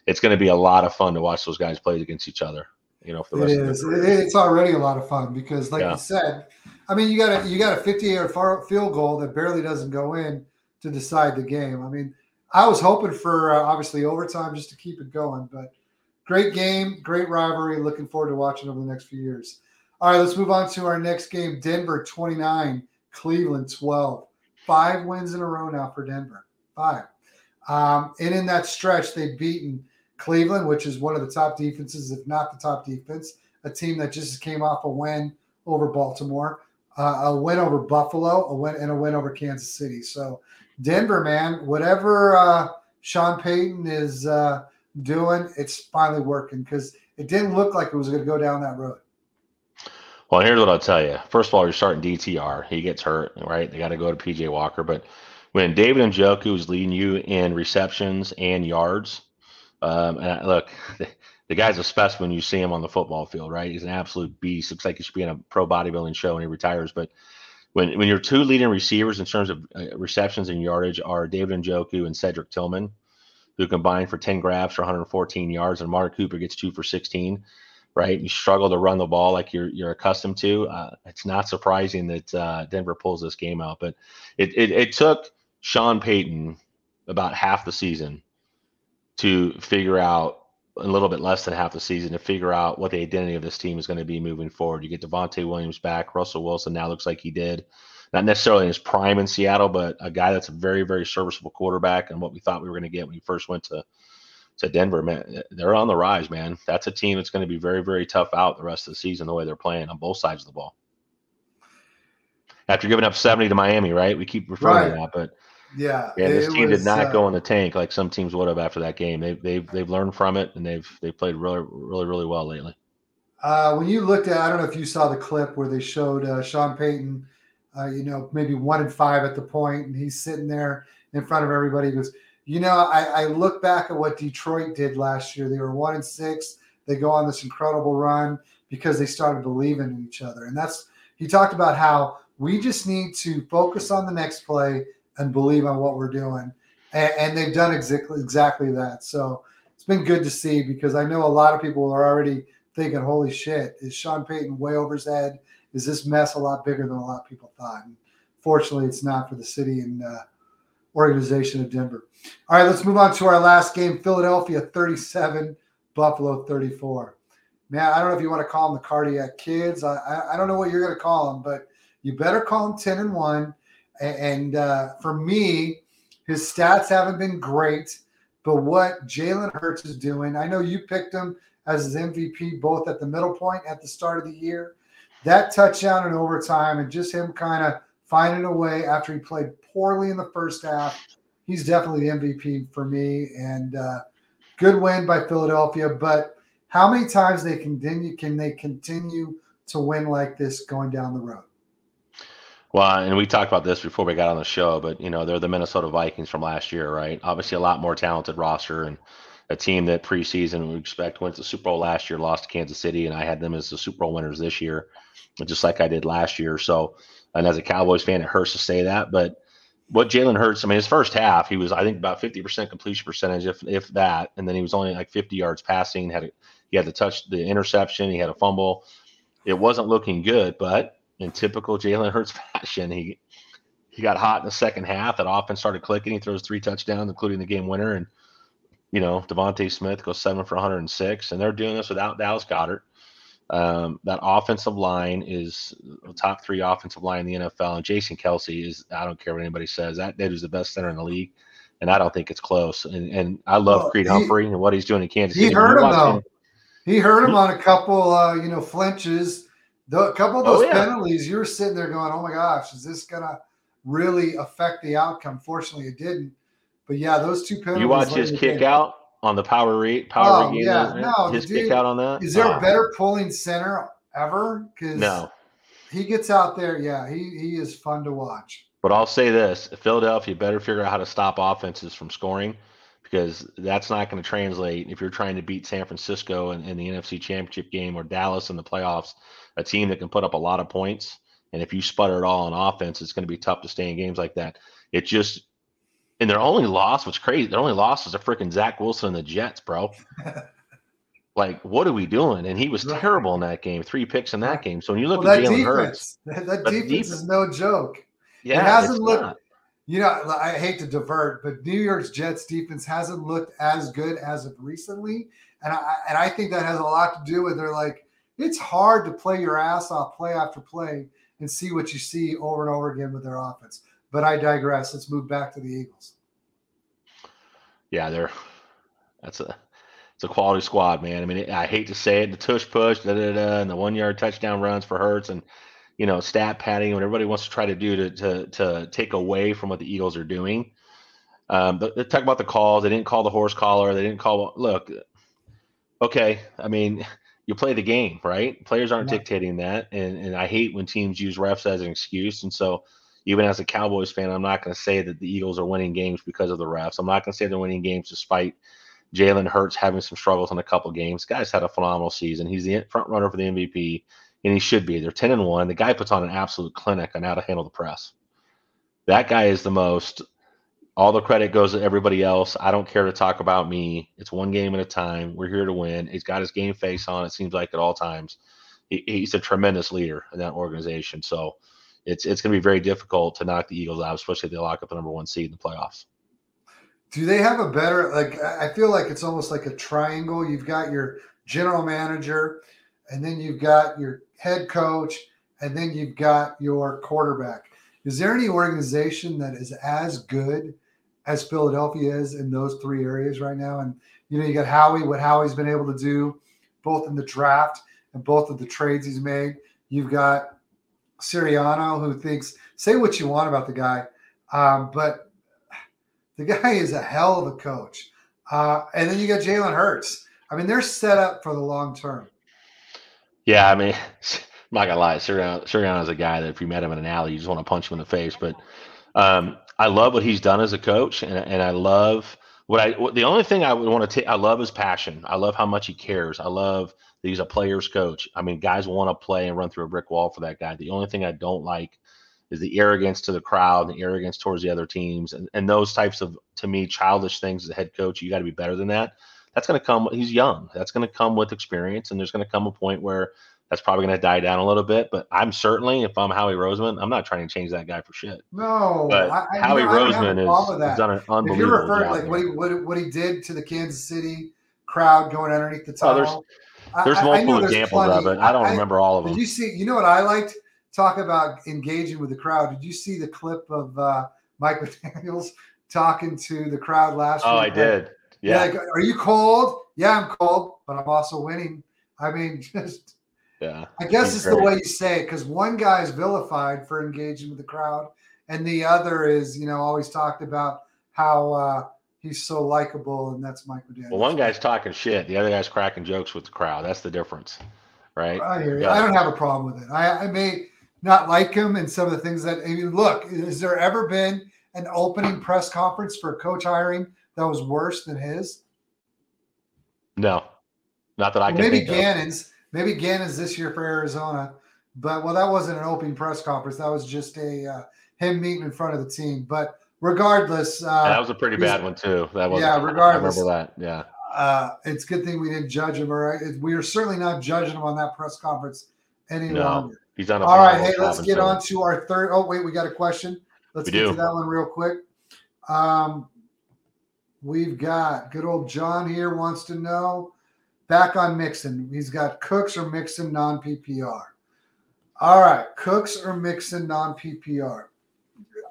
S2: it's going to be a lot of fun to watch those guys play against each other. You know,
S1: for the rest it is. it's already a lot of fun because, like yeah. you said, I mean, you got a you got a 50 yard field goal that barely doesn't go in to decide the game. I mean, I was hoping for uh, obviously overtime just to keep it going, but great game, great rivalry. Looking forward to watching over the next few years. All right, let's move on to our next game. Denver 29, Cleveland 12. Five wins in a row now for Denver. Five. Um, and in that stretch, they've beaten Cleveland, which is one of the top defenses, if not the top defense, a team that just came off a win over Baltimore, uh, a win over Buffalo, a win and a win over Kansas City. So Denver, man, whatever uh, Sean Payton is uh, doing, it's finally working because it didn't look like it was going to go down that road.
S2: Well, here's what I'll tell you. First of all, you're starting DTR. He gets hurt, right? They got to go to PJ Walker. But when David and Njoku is leading you in receptions and yards, um, and look, the, the, guy's a specimen. You see him on the football field, right? He's an absolute beast. Looks like he should be in a pro bodybuilding show when he retires. But when when your two leading receivers in terms of uh, receptions and yardage are David Njoku and Cedric Tillman, who combined for 10 grabs for 114 yards, and Mark Cooper gets two for 16 right? You struggle to run the ball like you're you're accustomed to. Uh, it's not surprising that uh, Denver pulls this game out, but it, it, it took Sean Payton about half the season to figure out a little bit less than half the season to figure out what the identity of this team is going to be moving forward. You get Javonte Williams back, Russell Wilson now looks like he did. Not necessarily in his prime in Seattle, but a guy that's a very, very serviceable quarterback and what we thought we were going to get when he first went to to Denver, man, they're on the rise, man. That's a team that's going to be very, very tough out the rest of the season, the way they're playing on both sides of the ball. After giving up 70 to Miami, right? We keep referring right. to that, but
S1: yeah,
S2: yeah, this team was, did not uh, go in the tank like some teams would have after that game. They've they've they've learned from it and they've they've played really really really well lately.
S1: Uh, when you looked at, I don't know if you saw the clip where they showed uh, Sean Payton, uh, you know, maybe one and five at the point, and he's sitting there in front of everybody. He goes, you know, I, I look back at what Detroit did last year. They were one and six. They go on this incredible run because they started believing in each other. And that's he talked about how we just need to focus on the next play and believe on what we're doing. And, and they've done exactly exactly that. So it's been good to see because I know a lot of people are already thinking, "Holy shit, is Sean Payton way over his head? Is this mess a lot bigger than a lot of people thought?" And fortunately, it's not for the city and uh, organization of Denver. All right, let's move on to our last game. Philadelphia 37, Buffalo 34. Man, I don't know if you want to call them the cardiac kids. I, I, I don't know what you're going to call them, but you better call them 10 and 1. And uh, for me, his stats haven't been great, but what Jalen Hurts is doing, I know you picked him as his MVP both at the middle point at the start of the year. That touchdown in overtime and just him kind of finding a way after he played poorly in the first half. He's definitely the MVP for me. And uh, good win by Philadelphia. But How many times they continue can they continue to win like this going down the road?
S2: Well, and we talked about this before we got on the show, but you know they're the Minnesota Vikings from last year, right? Obviously, a lot more talented roster and a team that preseason we expect went to Super Bowl last year, lost to Kansas City, and I had them as the Super Bowl winners this year, just like I did last year. So, and as a Cowboys fan, it hurts to say that, but what Jalen Hurts, I mean, his first half, he was I think about fifty percent completion percentage, if if that, and then he was only like fifty yards passing. Had a, he had to touch the interception, he had a fumble. It wasn't looking good, but in typical Jalen Hurts fashion, he he got hot in the second half. That offense started clicking. He throws three touchdowns, including the game winner, and you know DeVonta Smith goes seven for 106, and they're doing this without Dallas Goedert. Um, that offensive line is the top three offensive line in the NFL, and Jason Kelce is I don't care what anybody says that dude is the best center in the league, and I don't think it's close. And, and I love well, Creed he, Humphrey and what he's doing in Kansas
S1: City. He hurt him though. Him, he hurt him on a couple, uh, you know, flinches. The, a couple of oh, those oh, yeah. penalties, you were sitting there going, "Oh my gosh, is this gonna really affect the outcome?" Fortunately, it didn't. But yeah, those two penalties.
S2: You watch his kick out on the power rate, power
S1: oh, yeah, no,
S2: his dude, kick out on that.
S1: Is there oh. a better pulling center ever? Because
S2: no,
S1: he gets out there. Yeah, he he is fun to watch.
S2: But I'll say this: Philadelphia better figure out how to stop offenses from scoring because that's not going to translate if you're trying to beat San Francisco in, in, the NFC Championship game or Dallas in the playoffs, a team that can put up a lot of points. And if you sputter it all on offense, it's going to be tough to stay in games like that. It just, and their only loss, which crazy, their only loss was a freaking Zach Wilson and the Jets, bro. like, what are we doing? And he was right. terrible in that game, three picks in that game. So when you look well, at Jalen Hurts,
S1: that, that defense, defense, is no joke. Yeah, it hasn't looked. Not you know, I hate to divert, but New York's Jets defense hasn't looked as good as of recently, and I and I think that has a lot to do with they're like it's hard to play your ass off play after play and see what you see over and over again with their offense. But I digress. Let's move back to the Eagles.
S2: Yeah, they're that's a it's a quality squad, man. I mean, I hate to say it, the tush push, da, da, da, and the one yard touchdown runs for Hurts, and you know, stat padding, what everybody wants to try to do to to, to take away from what the Eagles are doing. Um, they talk about the calls. They didn't call the horse collar. They didn't call. Look, okay. I mean, you play the game, right? Players aren't yeah. dictating that, and and I hate when teams use refs as an excuse. And so, even as a Cowboys fan, I'm not going to say that the Eagles are winning games because of the refs. I'm not going to say they're winning games despite Jalen Hurts having some struggles in a couple games. Guy's had a phenomenal season. He's the front runner for the MVP and he should be. They're 10 and 1. The guy puts on an absolute clinic on how to handle the press. That guy is the most all the credit goes to everybody else. I don't care to talk about me. It's one game at a time. We're here to win. He's got his game face on, it seems like at all times. He, he's a tremendous leader in that organization. So it's it's going to be very difficult to knock the Eagles out, especially if they lock up the number one seed in the playoffs.
S1: Do they have a better like I feel like it's almost like a triangle. You've got your general manager, and then you've got your head coach, and then you've got your quarterback. Is there any organization that is as good as Philadelphia is in those three areas right now? And you know, you got Howie, what Howie's been able to do, both in the draft and both of the trades he's made. You've got Sirianni, who thinks say what you want about the guy, um, but the guy is a hell of a coach. Uh, and then you got Jalen Hurts. I mean, they're set up for the long term.
S2: Yeah, I mean, I'm not gonna lie, Sirianni, is a guy that if you met him in an alley, you just want to punch him in the face. But um, I love what he's done as a coach, and, and I love what I. What, the only thing I would want to take, I love his passion. I love how much he cares. I love that he's a player's coach. I mean, guys want to play and run through a brick wall for that guy. The only thing I don't like is the arrogance to the crowd, the arrogance towards the other teams, and, and those types of, to me, childish things as a head coach. You got to be better than that that's going to come. He's young. That's going to come with experience, and there's going to come a point where that's probably going to die down a little bit. But I'm certainly, if I'm Howie Roseman, I'm not trying to change that guy for shit.
S1: No,
S2: but I, Howie know, Roseman is, has done an unbelievable if you're referring,
S1: job. Like what he, what, what he did to the Kansas City crowd going underneath the tunnel.
S2: Oh, there's, there's multiple examples plenty. of it. I don't remember all of them.
S1: Did you see? You know what I liked? Talk about engaging with the crowd. Did you see the clip of uh, Mike McDaniel's talking to the crowd last
S2: oh,
S1: week?
S2: Oh, I did. Yeah.
S1: Like, are you cold? Yeah, I'm cold, but I'm also winning. I mean, just
S2: yeah.
S1: I guess it's the way you say it because one guy is vilified for engaging with the crowd, and the other is, you know, always talked about how uh, he's so likable, and that's Mike McDaniel.
S2: Well, one guy's talking shit, the other guy's cracking jokes with the crowd. That's the difference, right?
S1: I hear you. I don't have a problem with it. I, I may not like him and some of the things that. I mean, look, has there ever been an opening press conference for coach hiring that was worse than his?
S2: No, not that I can.
S1: Maybe Gannon's. Of. Maybe Gannon's this year for Arizona, but well, that wasn't an opening press conference. That was just a uh, him meeting in front of the team. But regardless, uh,
S2: that was a pretty bad one too. That was
S1: yeah. Regardless,
S2: I remember that. Yeah.
S1: Uh, it's a good thing we didn't judge him. Or we are certainly not judging him on that press conference any no, longer.
S2: He's on.
S1: All right, hey, let's get on to our third. Oh wait, we got a question. Let's
S2: we
S1: get
S2: do.
S1: to that one real quick. Um, we've got good old John here wants to know back on Mixon. He's got Cooks or Mixon non PPR. All right, Cooks or Mixon non PPR.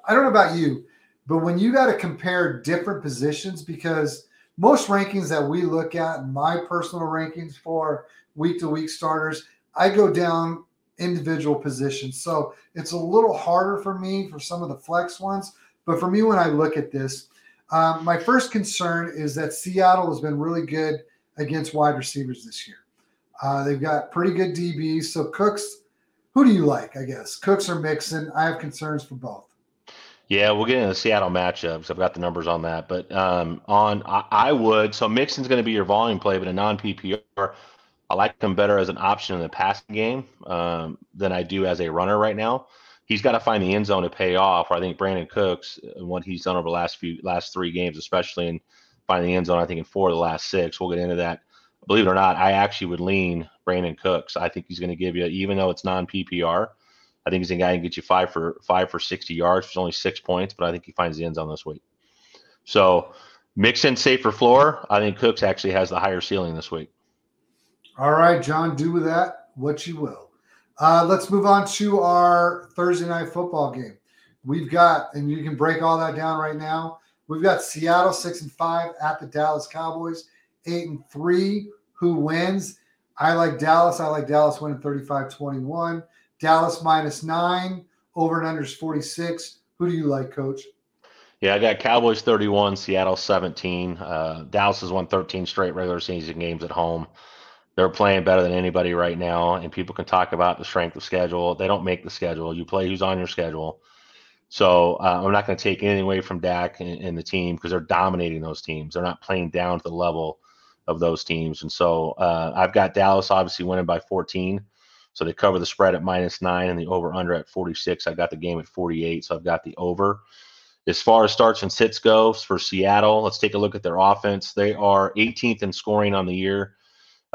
S1: I don't know about you, but when you got to compare different positions, because most rankings that we look at, my personal rankings for week to week starters, I go down individual positions. So it's a little harder for me for some of the flex ones. But for me, when I look at this, um, my first concern is that Seattle has been really good against wide receivers this year. Uh, they've got pretty good DBs. So Cooks, who do you like? I guess Cooks or Mixon. I have concerns for both.
S2: Yeah, we'll get into the Seattle matchups. I've got the numbers on that, but um, on I, I, would. So Mixon's going to be your volume play, but a non PPR. I like him better as an option in the passing game um, than I do as a runner right now. He's got to find the end zone to pay off. I think Brandin Cooks and uh, what he's done over the last few last three games, especially in finding the end zone. I think in four of the last six. We'll get into that. Believe it or not, I actually would lean Brandin Cooks. I think he's going to give you, even though it's non PPR. I think he's a guy who can get you five for five for 60 yards. It's only six points, but I think he finds the end zone this week. So Mixon safer floor. I think Cooks actually has the higher ceiling this week.
S1: All right, John, do with that what you will. Uh, let's move on to our Thursday night football game. We've got, and you can break all that down right now. We've got Seattle six and five at the Dallas Cowboys, eight and three. Who wins? I like Dallas. I like Dallas winning 35 21. Dallas minus nine. Over and under is 46. Who do you like, coach?
S2: Yeah, I got Cowboys 31, Seattle 17. Uh, Dallas has won 13 straight regular season games at home they're playing better than anybody right now, and people can talk about the strength of schedule. They don't make the schedule. You play who's on your schedule. So uh, I'm not going to take anything away from Dak and, and the team because they're dominating those teams. They're not playing down to the level of those teams. And so uh, I've got Dallas obviously winning by 14. So they cover the spread at minus nine and the over under at 46. I got the game at 48. So I've got the over. As far as starts and sits goes for Seattle, let's take a look at their offense. They are 18th in scoring on the year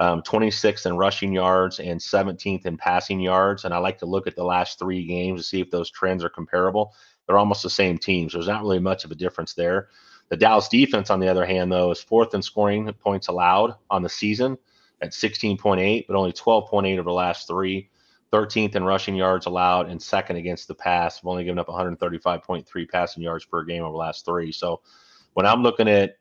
S2: um, 26th in rushing yards and 17th in passing yards. And I like to look at the last three games to see if those trends are comparable. They're almost the same teams. There's not really much of a difference there. The Dallas defense, on the other hand, though, is fourth in scoring points allowed on the season at 16.8, but only 12.8 over the last three. 13th in rushing yards allowed and second against the pass. We've only given up 135.3 passing yards per game over the last three. So when I'm looking at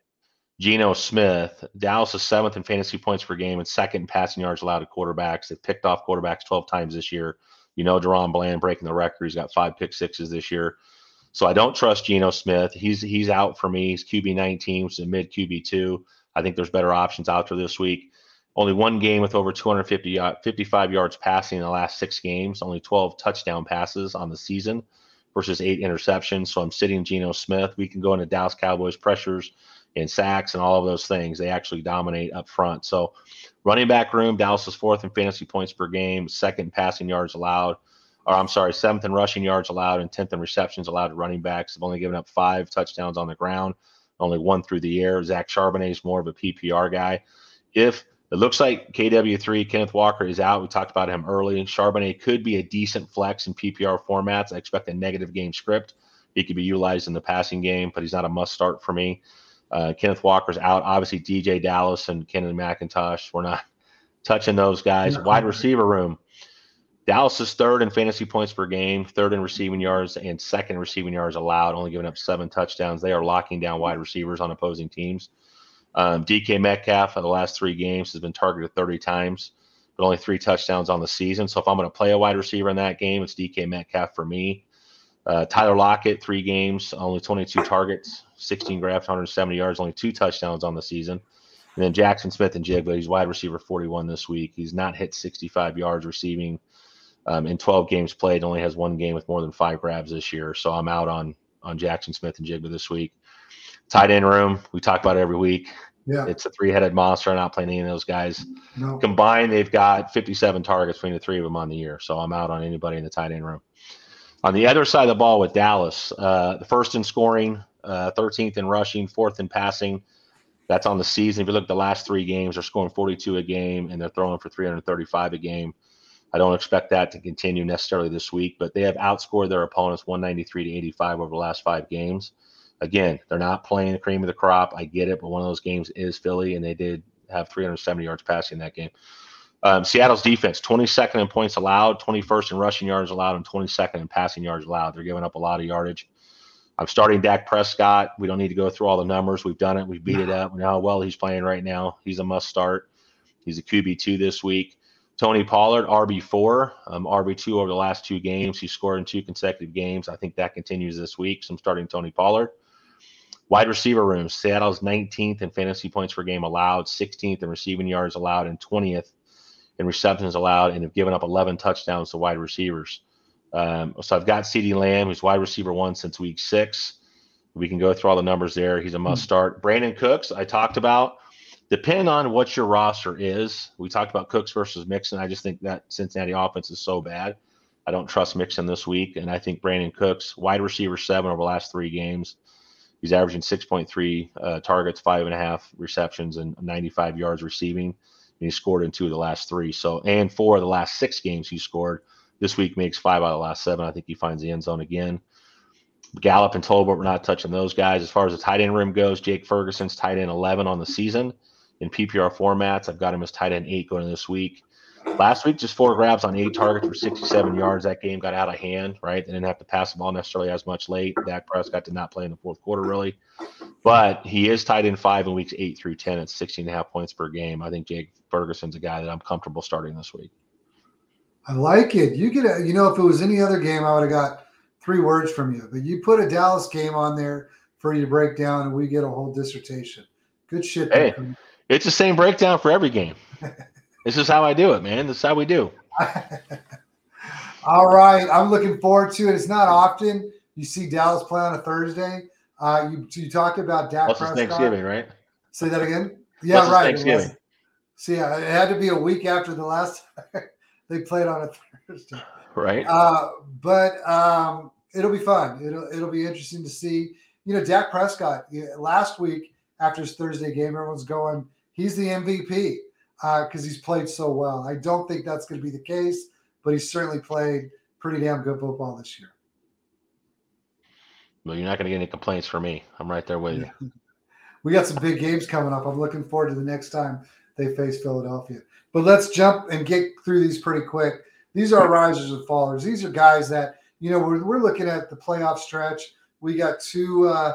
S2: Geno Smith. Dallas is seventh in fantasy points per game and second in passing yards allowed to quarterbacks. They've picked off quarterbacks 12 times this year. You know, DaRon Bland breaking the record. He's got five pick sixes this year. So I don't trust Geno Smith. He's he's out for me. He's QB 19, which is a mid QB two. I think there's better options out there this week. Only one game with over 250 uh, 55 yards passing in the last six games. Only 12 touchdown passes on the season versus eight interceptions. So I'm sitting Geno Smith. We can go into Dallas Cowboys pressures in sacks and all of those things. They actually dominate up front. So, running back room, Dallas is fourth in fantasy points per game, second in passing yards allowed. Or I'm sorry, seventh in rushing yards allowed and tenth in receptions allowed to running backs. They've only given up five touchdowns on the ground, only one through the air. Zach Charbonnet is more of a PPR guy. If it looks like KW3, Kenneth Walker is out. We talked about him early. Charbonnet could be a decent flex in PPR formats. I expect a negative game script. He could be utilized in the passing game, but he's not a must start for me. Uh, Kenneth Walker's out. Obviously, DJ Dallas and Kenny McIntosh. We're not touching those guys. No. Wide receiver room. Dallas is third in fantasy points per game, third in receiving yards, and second receiving yards allowed, only giving up seven touchdowns. They are locking down wide receivers on opposing teams. Um, DK Metcalf in the last three games has been targeted 30 times, but only three touchdowns on the season. So if I'm going to play a wide receiver in that game, it's DK Metcalf for me. Uh, Tyler Lockett, three games, only 22 targets, 16 grabs, 170 yards, only two touchdowns on the season. And then Jackson Smith-Njigba, he's wide receiver 41 this week. He's not hit 65 yards receiving um, in 12 games played. Only has one game with more than five grabs this year. So I'm out on on Jackson Smith-Njigba this week. Tight end room, we talk about it every week.
S1: Yeah.
S2: It's a three-headed monster. I'm not playing any of those guys.
S1: No.
S2: Combined, they've got 57 targets between the three of them on the year. So I'm out on anybody in the tight end room. On the other side of the ball with Dallas, uh, the first in scoring, uh, 13th in rushing, fourth in passing. That's on the season. If you look at the last three games, they're scoring 42 a game and they're throwing for 335 a game. I don't expect that to continue necessarily this week, but they have outscored their opponents 193 to 85 over the last five games. Again, they're not playing the cream of the crop. I get it, but one of those games is Philly, and they did have 370 yards passing that game. Um, Seattle's defense, 22nd in points allowed, 21st in rushing yards allowed, and 22nd in passing yards allowed. They're giving up a lot of yardage. I'm starting Dak Prescott. We don't need to go through all the numbers. We've done it. We've beat it up. We know how well he's playing right now. He's a must start. He's a QB2 this week. Tony Pollard, RB4, um, RB2 over the last two games. He scored in two consecutive games. I think that continues this week. So I'm starting Tony Pollard. Wide receiver room, Seattle's 19th in fantasy points per game allowed, 16th in receiving yards allowed, and 20th in receptions allowed, and have given up 11 touchdowns to wide receivers. Um, so I've got CeeDee Lamb, who's wide receiver one since week six. We can go through all the numbers there. He's a must start. Brandin Cooks, I talked about. Depending on what your roster is, we talked about Cooks versus Mixon. I just think that Cincinnati offense is so bad. I don't trust Mixon this week, and I think Brandin Cooks, wide receiver seven over the last three games. He's averaging 6.3 uh, targets, five and a half receptions, and 95 yards receiving. And he scored in two of the last three. So, and four of the last six games he scored. This week makes five out of the last seven. I think he finds the end zone again. Gallup and Tolbert, we're not touching those guys. As far as the tight end room goes, Jake Ferguson's tight end 11 on the season in PPR formats. I've got him as tight end eight going this week. Last week, just four grabs on eight targets for 67 yards. That game got out of hand, right? They didn't have to pass the ball necessarily as much late. Dak Prescott did not play in the fourth quarter, really. But he is tight end five in weeks eight through 10 at 16 and a half points per game. I think Jake Ferguson's a guy that I'm comfortable starting this week.
S1: I like it. You could, you know, if it was any other game, I would have got three words from you. But you put a Dallas game on there for you to break down, and we get a whole dissertation. Good shit.
S2: Hey, it's the same breakdown for every game. this is how I do it, man. This is how we do.
S1: All right, I'm looking forward to it. It's not often you see Dallas play on a Thursday. Uh, you you talked about Dak
S2: Plus
S1: Prescott.
S2: Thanksgiving, right?
S1: Say that again. Yeah,
S2: Plus
S1: right.
S2: Thanksgiving.
S1: See, yeah, it had to be a week after the last they played on a Thursday.
S2: Right.
S1: Uh, but um, it'll be fun. It'll it'll be interesting to see. You know, Dak Prescott last week after his Thursday game, everyone's going, he's the MVP because uh, he's played so well. I don't think that's going to be the case, but he's certainly played pretty damn good football this year.
S2: Well, you're not going to get any complaints from me. I'm right there with you.
S1: we got some big games coming up. I'm looking forward to the next time they face Philadelphia. But let's jump and get through these pretty quick. These are risers and fallers. These are guys that, you know, we're, we're looking at the playoff stretch. We got two, uh,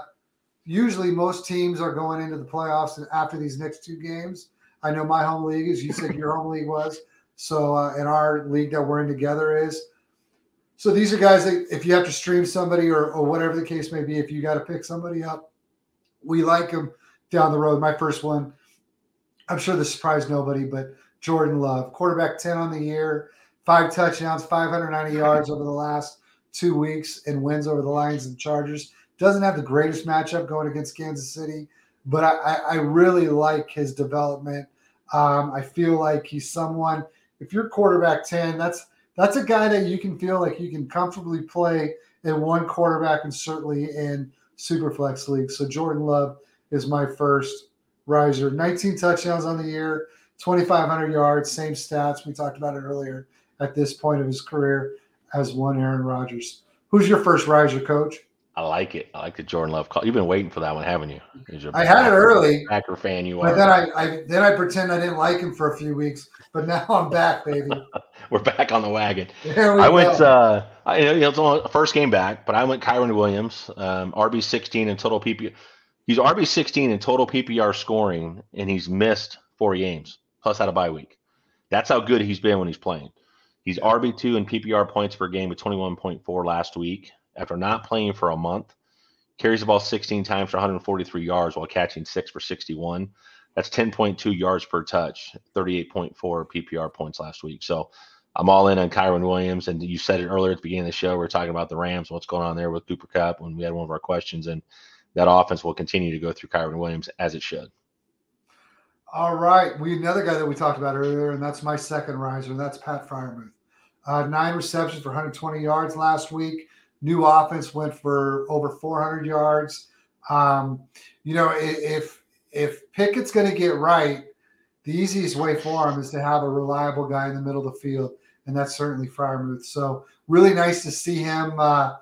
S1: usually most teams are going into the playoffs after these next two games. I know my home league, is, you said, your home league was. So, uh, in our league that we're in together is. So these are guys that if you have to stream somebody or, or whatever the case may be, if you got to pick somebody up, we like them down the road. My first one, I'm sure this surprised nobody, but Jordan Love, quarterback 10 on the year, five touchdowns, 590 yards over the last two weeks, and wins over the Lions and Chargers. Doesn't have the greatest matchup going against Kansas City, but I, I really like his development. Um, I feel like he's someone. If you're quarterback 10, that's that's a guy that you can feel like you can comfortably play in one quarterback and certainly in super flex leagues. So Jordan Love is my first riser. 19 touchdowns on the year, 2,500 yards, same stats. We talked about it earlier at this point of his career as one Aaron Rodgers. Who's your first riser, coach?
S2: I like it. I like the Jordan Love call. You've been waiting for that one, haven't you?
S1: I had it early.
S2: Packer fan, you
S1: but
S2: are.
S1: then I, I then I pretend I didn't like him for a few weeks, but now I'm back, baby.
S2: We're back on the wagon.
S1: We
S2: I
S1: go.
S2: went. Uh, I, you know, it's only first game back, but I went Kyren Williams, um, RB sixteen in total PPR. He's RB sixteen in total PPR scoring, and he's missed four games plus had a bye week. That's how good he's been when he's playing. He's RB two in PPR points per game with twenty one point four last week, after not playing for a month, carries the ball 16 times for 143 yards while catching six for 61. That's 10.2 yards per touch, 38.4 PPR points last week. So I'm all in on Kyren Williams. And you said it earlier at the beginning of the show. We are talking about the Rams, what's going on there with Cooper Kupp when we had one of our questions. And that offense will continue to go through Kyren Williams as it should.
S1: All right. We another guy that we talked about earlier, and that's my second riser, and that's Pat Freiermuth. Uh, nine receptions for 120 yards last week. New offense went for over 400 yards. Um, you know, if if Pickett's going to get right, the easiest way for him is to have a reliable guy in the middle of the field, and that's certainly Freiermuth. So really nice to see him, uh,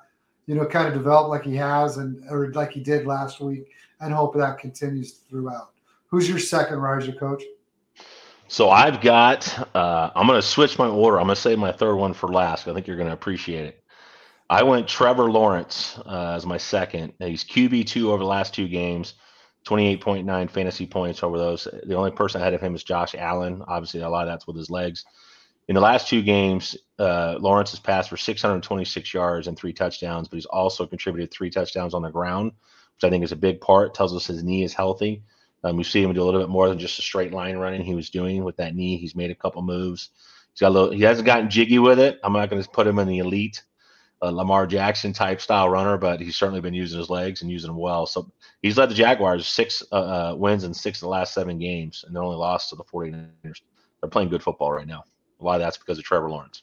S1: you know, kind of develop like he has and or like he did last week, and hope that continues throughout. Who's your second riser, coach?
S2: So I've got. Uh, I'm going to switch my order. I'm going to save my third one for last. I think you're going to appreciate it. I went Trevor Lawrence uh, as my second. He's QB two over the last two games. 28.9 fantasy points over those. The only person ahead of him is Josh Allen. Obviously, a lot of that's with his legs. In the last two games, uh, Lawrence has passed for 626 yards and three touchdowns, but he's also contributed three touchdowns on the ground, which I think is a big part. It tells us his knee is healthy. Um, we see him do a little bit more than just a straight line running he was doing with that knee. He's made a couple moves. He's got a little. He hasn't gotten jiggy with it. I'm not going to put him in the elite uh, Lamar Jackson type style runner, but he's certainly been using his legs and using them well. So he's led the Jaguars six uh, uh, wins in six of the last seven games, and they're only lost to the 49ers. They're playing good football right now. A lot of that's because of Trevor Lawrence.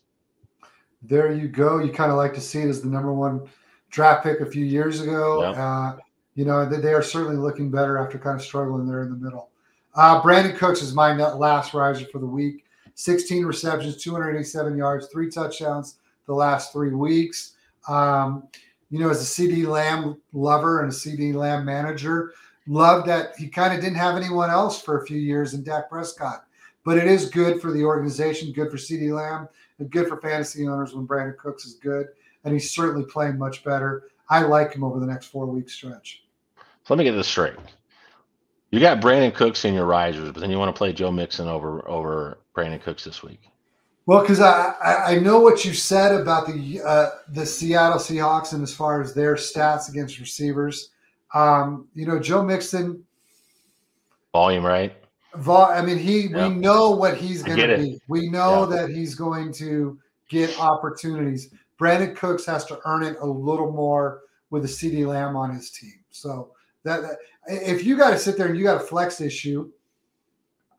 S1: There you go. You kind of like to see it as the number one draft pick a few years ago. Yep. Uh, you know, they, they, are certainly looking better after kind of struggling there in the middle. Uh, Brandin Cooks is my last riser for the week. 16 receptions, 287 yards, three touchdowns the last three weeks. Um, you know, as a CeeDee Lamb lover and a CeeDee Lamb manager, loved that he kind of didn't have anyone else for a few years in Dak Prescott. But it is good for the organization, good for CeeDee Lamb, and good for fantasy owners when Brandin Cooks is good. And he's certainly playing much better. I like him over the next four week stretch.
S2: So let me get this straight. You got Brandin Cooks in your risers, but then you want to play Joe Mixon over over Brandin Cooks this week.
S1: Well, because I, I know what you said about the uh, the Seattle Seahawks and as far as their stats against receivers. Um, you know, Joe Mixon
S2: volume, right?
S1: I mean, he yep. we know what he's going to be. We know that he's going to get opportunities. Brandin Cooks has to earn it a little more with a CeeDee Lamb on his team. So that, that if you got to sit there and you got a flex issue,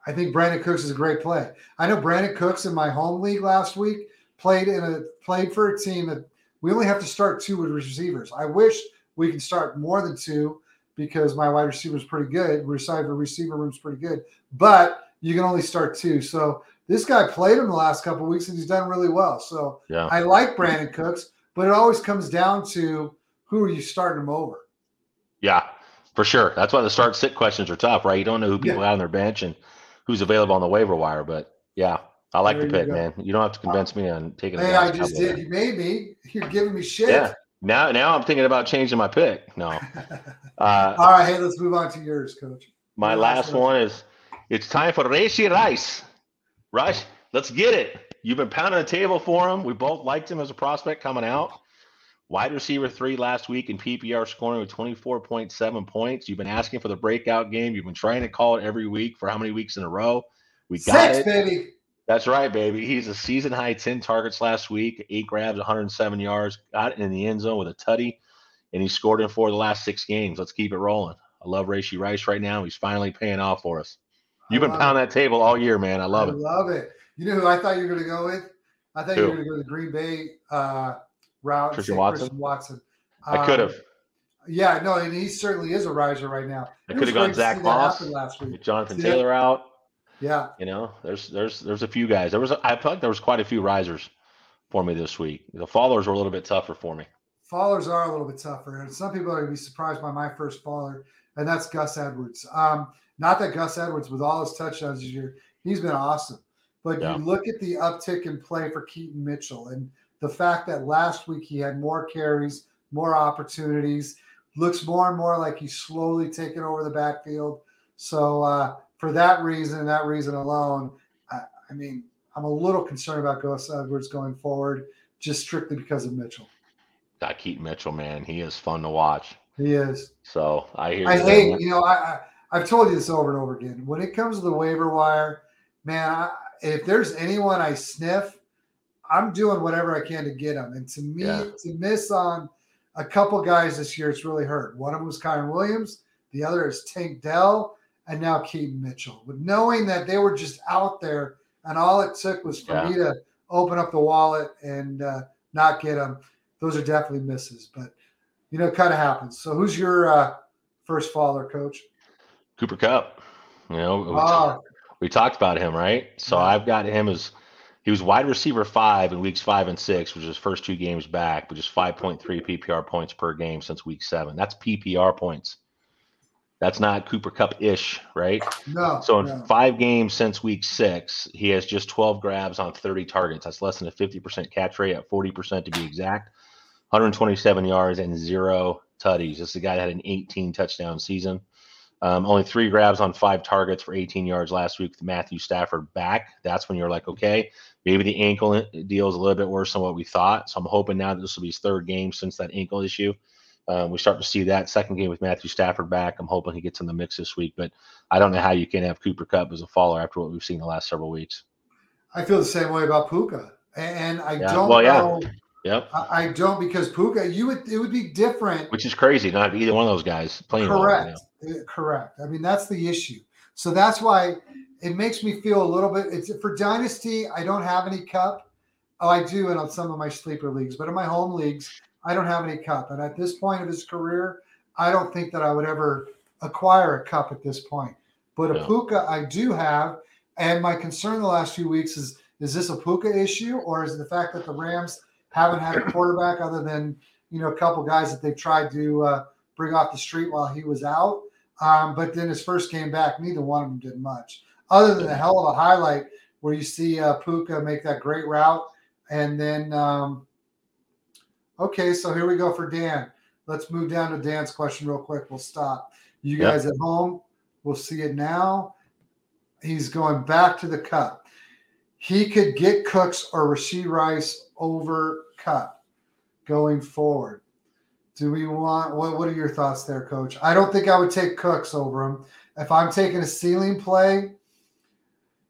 S1: I think Brandin Cooks is a great play. I know Brandin Cooks in my home league last week played in a played for a team that we only have to start two with receivers. I wish we could start more than two because my wide receiver is pretty good. Receiver receiver room's pretty good, but you can only start two. So this guy played him the last couple weeks and he's done really well. So yeah. I like Brandin Cooks, but it always comes down to who are you starting him over?
S2: Yeah, for sure. That's why the start sit questions are tough, right? You don't know who people yeah. have on their bench and who's available on the waiver wire. But yeah, I like there the pick, man. You don't have to convince uh, me on taking.
S1: Hey, I just did. There. You made me. You're giving me shit.
S2: Yeah. Now, now I'm thinking about changing my pick. No.
S1: Uh, All right. Hey, let's move on to yours, coach.
S2: My last, last one is it's time for Rashee Rice. Rush, let's get it. You've been pounding the table for him. We both liked him as a prospect coming out. Wide receiver three last week in PPR scoring with 24.7 points. You've been asking for the breakout game. You've been trying to call it every week for how many weeks in a row? We got Six, it.
S1: baby.
S2: That's right, baby. He's a season high 10 targets last week, eight grabs, 107 yards, got in the end zone with a tutty, and he scored in four of the last six games. Let's keep it rolling. I love Rashee Rice right now. He's finally paying off for us. You've been pounding it. that table all year, man. I love I it.
S1: love it. You know who I thought you were going to go with? I thought who? you were going to go to the Green Bay uh, route.
S2: Christian Watson.
S1: Christian Watson.
S2: Um, I could have.
S1: Yeah, no, and he certainly is a riser right now.
S2: I could have gone Zach Moss last week. Jonathan See Taylor out.
S1: Yeah.
S2: You know, there's there's there's a few guys. There was I felt like there was quite a few risers for me this week. The followers were a little bit tougher for me.
S1: Followers are a little bit tougher, and some people are going to be surprised by my first follower, and that's Gus Edwards. Um, not that Gus Edwards, with all his touchdowns this year, he's been awesome. But yeah. you look at the uptick in play for Keaton Mitchell, and the fact that last week he had more carries, more opportunities, looks more and more like he's slowly taking over the backfield. So uh, for that reason and that reason alone, I, I, mean, I'm a little concerned about Gus Edwards going forward, just strictly because of Mitchell.
S2: That Keaton Mitchell, man, he is fun to watch.
S1: He is.
S2: So I hear.
S1: I hate, you know, I, I I've told you this over and over again. When it comes to the waiver wire, man, I, if there's anyone I sniff, I'm doing whatever I can to get them. And to me, yeah. to miss on a couple guys this year, it's really hurt. One of them was Kyren Williams, the other is Tank Dell, and now Keaton Mitchell. But knowing that they were just out there, and all it took was for yeah. me to open up the wallet and uh, not get them, those are definitely misses. But you know, kind of happens. So, who's your uh, first faller, coach?
S2: Cooper Kupp. You know, we, uh, we talked about him, right? So yeah. I've got him as he was wide receiver five in weeks five and six, which is his first two games back, which is 5.3 PPR points per game since week seven. That's PPR points. That's not Cooper Kupp ish, right?
S1: No.
S2: So in
S1: no.
S2: five games since week six, he has just 12 grabs on 30 targets. That's less than a 50% catch rate at 40% to be exact. 127 yards and zero tutties. This is a guy that had an 18 touchdown season. Um, only three grabs on five targets for 18 yards last week with Matthew Stafford back. That's when you're like, okay, maybe the ankle deal is a little bit worse than what we thought. So I'm hoping now that this will be his third game since that ankle issue. Um, we start to see that second game with Matthew Stafford back. I'm hoping he gets in the mix this week, but I don't know how you can have Cooper Kupp as a faller after what we've seen the last several weeks.
S1: I feel the same way about Puka, and I yeah. don't well, know. Yeah.
S2: Yep.
S1: I, don't because Puka, you would it would be different.
S2: Which is crazy. Not either one of those guys playing.
S1: Correct. Well, uh, Correct. I mean, that's the issue. So that's why it makes me feel a little bit. It's for dynasty. I don't have any Kupp. Oh, I do, and on some of my sleeper leagues, but in my home leagues, I don't have any Kupp. And at this point of his career, I don't think that I would ever acquire a Kupp at this point. But a Puka, I do have, and my concern the last few weeks is: is this a Puka issue, or is it the fact that the Rams? haven't had a quarterback other than you know a couple guys that they've tried to uh, bring off the street while he was out. Um, but then his first game back, neither one of them did much, other than a hell of a highlight where you see uh, Puka make that great route, and then um, okay, so here we go for Dan. Let's move down to Dan's question real quick. We'll stop. You guys yep. at home, we'll see it now. He's going back to the Kupp. He could get Cooks or Rashee Rice over Kupp going forward. Do we want what? What are your thoughts there, Coach? I don't think I would take Cooks over him. If I'm taking a ceiling play,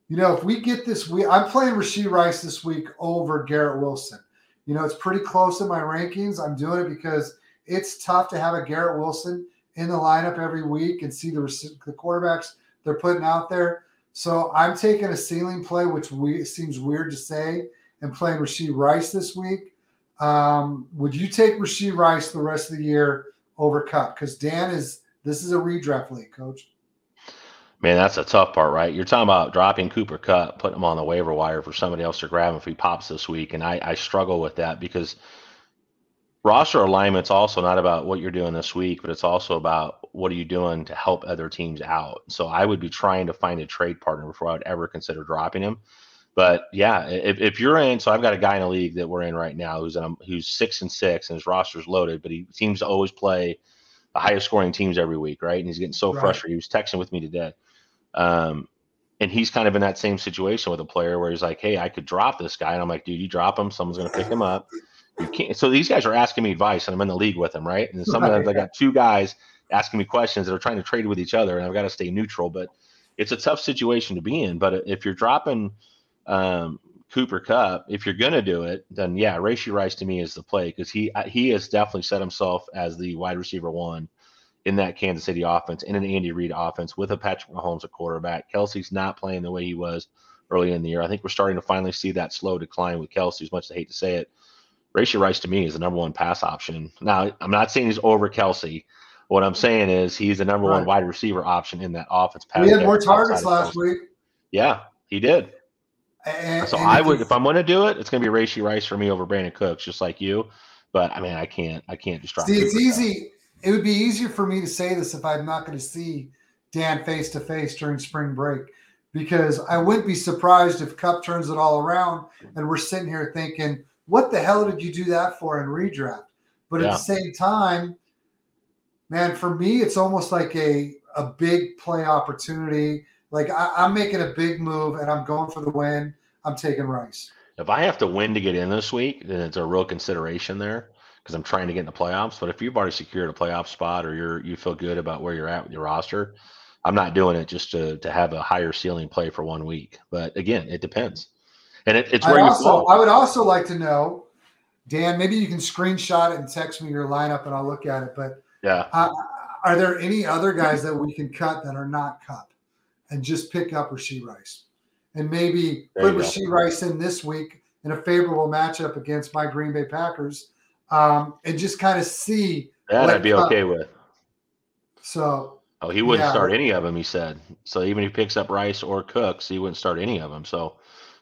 S1: you know, if we get this we I'm playing Rashee Rice this week over Garrett Wilson. You know, it's pretty close in my rankings. I'm doing it because it's tough to have a Garrett Wilson in the lineup every week and see the the quarterbacks they're putting out there. So I'm taking a ceiling play, which we, seems weird to say and playing Rashee Rice this week. Um, would you take Rashee Rice the rest of the year over Kupp? Because Dan is this is a redraft league, coach.
S2: Man, that's a tough part, right? You're talking about dropping Cooper Kupp, putting him on the waiver wire for somebody else to grab him if he pops this week. And I, I struggle with that because roster alignment's also not about what you're doing this week, but it's also about what are you doing to help other teams out. So I would be trying to find a trade partner before I would ever consider dropping him. But yeah, if, if you're in, so I've got a guy in a league that we're in right now who's in a, who's six and six and his roster's loaded, but he seems to always play the highest scoring teams every week, right? And he's getting so right. frustrated. He was texting with me today. Um, and he's kind of in that same situation with a player where he's like, Hey, I could drop this guy. And I'm like, dude, you drop him, someone's gonna pick him up. You can't so these guys are asking me advice and I'm in the league with them, right? And sometimes. I got two guys asking me questions that are trying to trade with each other and I've got to stay neutral. But it's a tough situation to be in. But if you're dropping um, Cooper Kupp, if you're going to do it, then yeah, Rashee Rice to me is the play because he he has definitely set himself as the wide receiver one in that Kansas City offense, in an Andy Reid offense with a Patrick Mahomes at quarterback. Kelce's not playing the way he was early in the year. I think we're starting to finally see that slow decline with Kelce, as much as I hate to say it. Rashee Rice to me is the number one pass option. Now, I'm not saying he's over Kelce. What I'm saying is he's the number right. one wide receiver option in that offense.
S1: He had more targets last week.
S2: Yeah, he did. And, so and I would, if I'm going to do it, it's going to be Rashee Rice for me over Brandin Cooks, just like you. But I mean, I can't, I can't just drop.
S1: See, it's easy. It would be easier for me to say this if I'm not going to see Dan face to face during spring break, because I wouldn't be surprised if Kupp turns it all around and we're sitting here thinking, "What the hell did you do that for in redraft?" But yeah. at the same time, man, for me, it's almost like a a big play opportunity like I, am making a big move and I'm going for the win. I'm taking Rice.
S2: If I have to win to get in this week, then it's a real consideration there because I'm trying to get in the playoffs. But if you've already secured a playoff spot or you're you feel good about where you're at with your roster, I'm not doing it just to to have a higher ceiling play for one week. But again, it depends, and it, it's where
S1: I
S2: you
S1: also,
S2: fall.
S1: I would also like to know, Dan. Maybe you can screenshot it and text me your lineup, and I'll look at it. But
S2: Yeah,
S1: uh, are there any other guys that we can cut that are not cut, and just pick up Rashee Rice, and maybe
S2: There
S1: put. Rashee Rice in this week in a favorable matchup against my Green Bay Packers, um, and just kind of see.
S2: that
S1: what
S2: I'd be okay with.
S1: So
S2: Oh, he wouldn't
S1: Yeah.
S2: start any of them. He said so. Even if he picks up Rice or Cooks, he wouldn't start any of them. So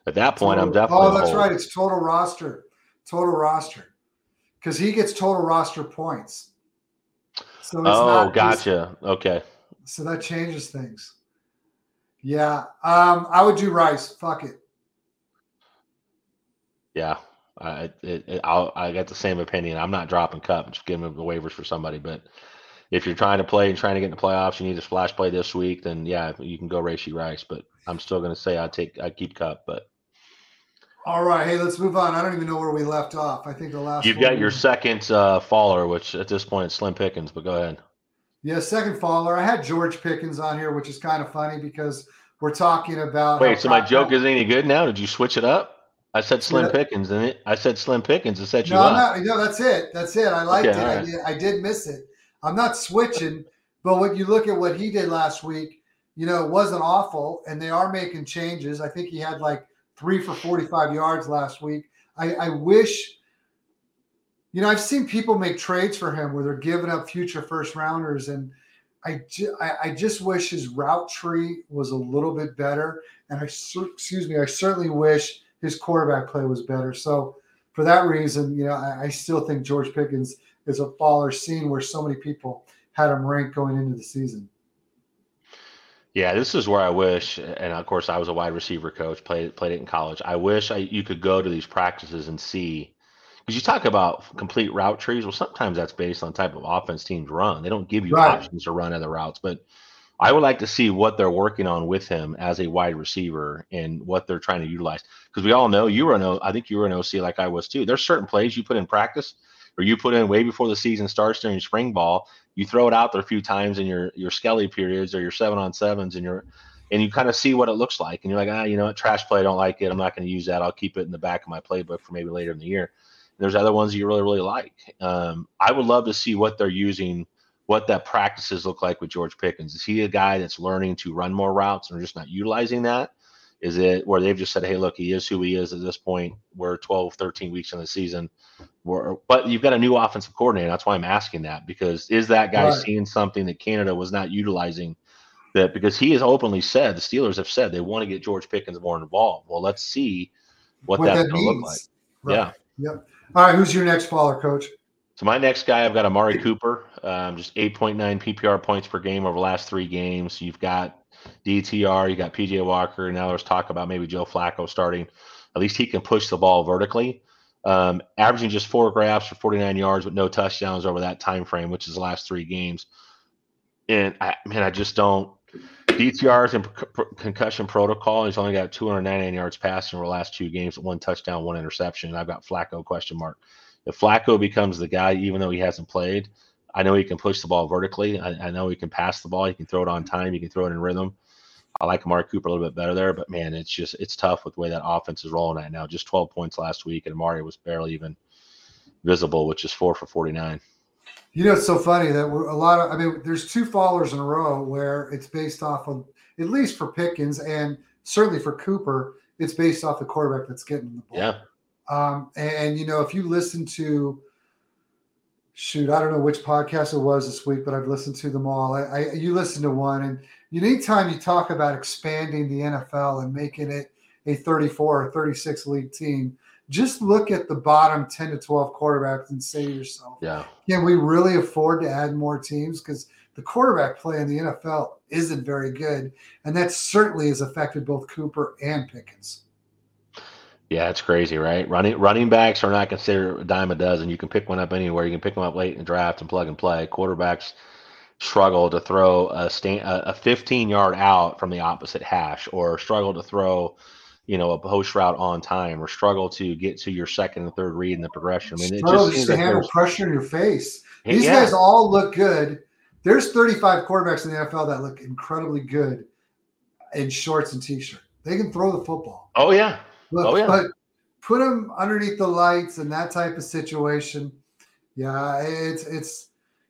S2: at that point, I'm definitely.
S1: Oh, that's right. It's total roster, total roster, because he gets total roster points. So it's
S2: Oh,
S1: not
S2: gotcha. Okay.
S1: so that changes things. Yeah, um, I would do Rice. Fuck it.
S2: Yeah, I it, it, I'll, I got the same opinion. I'm not dropping Kupp, just giving him the waivers for somebody. But if you're trying to play and trying to get in the playoffs, you need a splash play this week. Then yeah, you can go Rashee Rice. But I'm still going to say I take I keep Kupp. But
S1: All right, hey, let's move on. I don't even know where we left off. I think the last
S2: you've got your second uh, faller, which at this point is Slim Pickens. But go ahead.
S1: yeah second faller. I had George Pickens on here, which is kind of funny because we're talking about
S2: Wait, so my joke isn't any good now? Did you switch it up? I said Slim
S1: Yeah.
S2: Pickens, and it, I said Slim Pickens. I said you
S1: No,
S2: up.
S1: not. No, that's it. That's it. I liked
S2: Okay,
S1: it.
S2: all
S1: I, did, I did miss it. I'm not switching, but when you look at what he did last week, you know, it wasn't awful, and they are making changes. I think he had like three for 45 yards last week. I, I wish, you know, I've seen people make trades for him where they're giving up future first rounders, and I, ju- I, I just wish his route tree was a little bit better. And I, excuse me, I certainly wish his quarterback play was better. So for that reason, you know, I, I still think George Pickens is a baller scene where so many people had him ranked going into the season.
S2: Yeah, this is where I wish, and of course, I was a wide receiver coach, played played it in college. I wish I you could go to these practices and see, because you talk about complete route trees. Well, sometimes that's based on type of offense teams run. They don't give you
S1: Right.
S2: options to run other routes, but I would like to see what they're working on with him as a wide receiver and what they're trying to utilize. Because we all know you were an O, I think you were an OC like I was too. There's certain plays you put in practice or you put in way before the season starts during spring ball you throw it out there a few times in your your skelly periods or your seven on sevens and your and you kind of see what it looks like and you're like ah you know what? Trash play I don't like it. I'm not going to use that. I'll keep it in the back of my playbook for maybe later in the year. There's other ones you really really like. Um, i would love to see what they're using what that practices look like with george pickens is he a guy that's learning to run more routes and they're just not utilizing that is it where they've just said hey look he is who he is at this point we're 12 13 weeks in the season we're, but you've got a new offensive coordinator. That's why I'm asking that because is that guy
S1: Right.
S2: seeing something that Canada was not utilizing? That because he has openly said the Steelers have said they want to get George Pickens more involved. Well, let's see what,
S1: What
S2: that's
S1: that
S2: going to look like.
S1: Right.
S2: Yeah.
S1: Yep. All right. Who's your next caller, coach?
S2: So my next guy, I've got Amari Cooper, um, just 8.9 PPR points per game over the last three games. You've got DTR, you got PJ Walker. Now there's talk about maybe Joe Flacco starting. At least he can push the ball vertically. Um, averaging just four grabs for 49 yards with no touchdowns over that time frame, which is the last three games. And I man, I just don't. DTR's in c- c- concussion protocol. He's only got 299 yards passing over the last two games, one touchdown, one interception. I've got Flacco question mark. If Flacco becomes the guy, even though he hasn't played, I know he can push the ball vertically. I, I know he can pass the ball. He can throw it on time. He can throw it in rhythm. I like Amari Cooper a little bit better there, but man, it's just it's tough with the way that offense is rolling right now. Just 12 points last week, and Amari was barely even visible, which is four for 49.
S1: You know, it's so funny that we're a lot of, I mean, there's two fallers in a row where it's based off of, at least for Pickens and certainly for Cooper, it's based off the quarterback that's getting the ball.
S2: Yeah,
S1: Um, and, you know, if you listen to, shoot, I don't know which podcast it was this week, but I've listened to them all. I, I you listen to one, and you anytime you talk about expanding the NFL and making it a 34 or 36 league team, just look at the bottom 10 to 12 quarterbacks and say to yourself,
S2: yeah,
S1: can we really afford to add more teams? Because the quarterback play in the NFL isn't very good, and that certainly has affected both Cooper and Pickens.
S2: Yeah. It's crazy, right? Running running backs are not considered a dime a dozen. You can pick one up anywhere. You can pick them up late in the draft and plug and play. Quarterbacks struggle to throw a stand, a 15 yard out from the opposite hash, or struggle to throw you know, a post route on time or struggle to get to your second and third read in the progression. I mean, it
S1: Struggle
S2: just
S1: to handle pressure in your face. These
S2: yeah,
S1: guys all look good. There's 35 quarterbacks in the NFL that look incredibly good in shorts and t-shirt. They can throw the football.
S2: oh yeah,
S1: But,
S2: Oh, yeah.
S1: but put them underneath the lights in that type of situation. Yeah, it's it's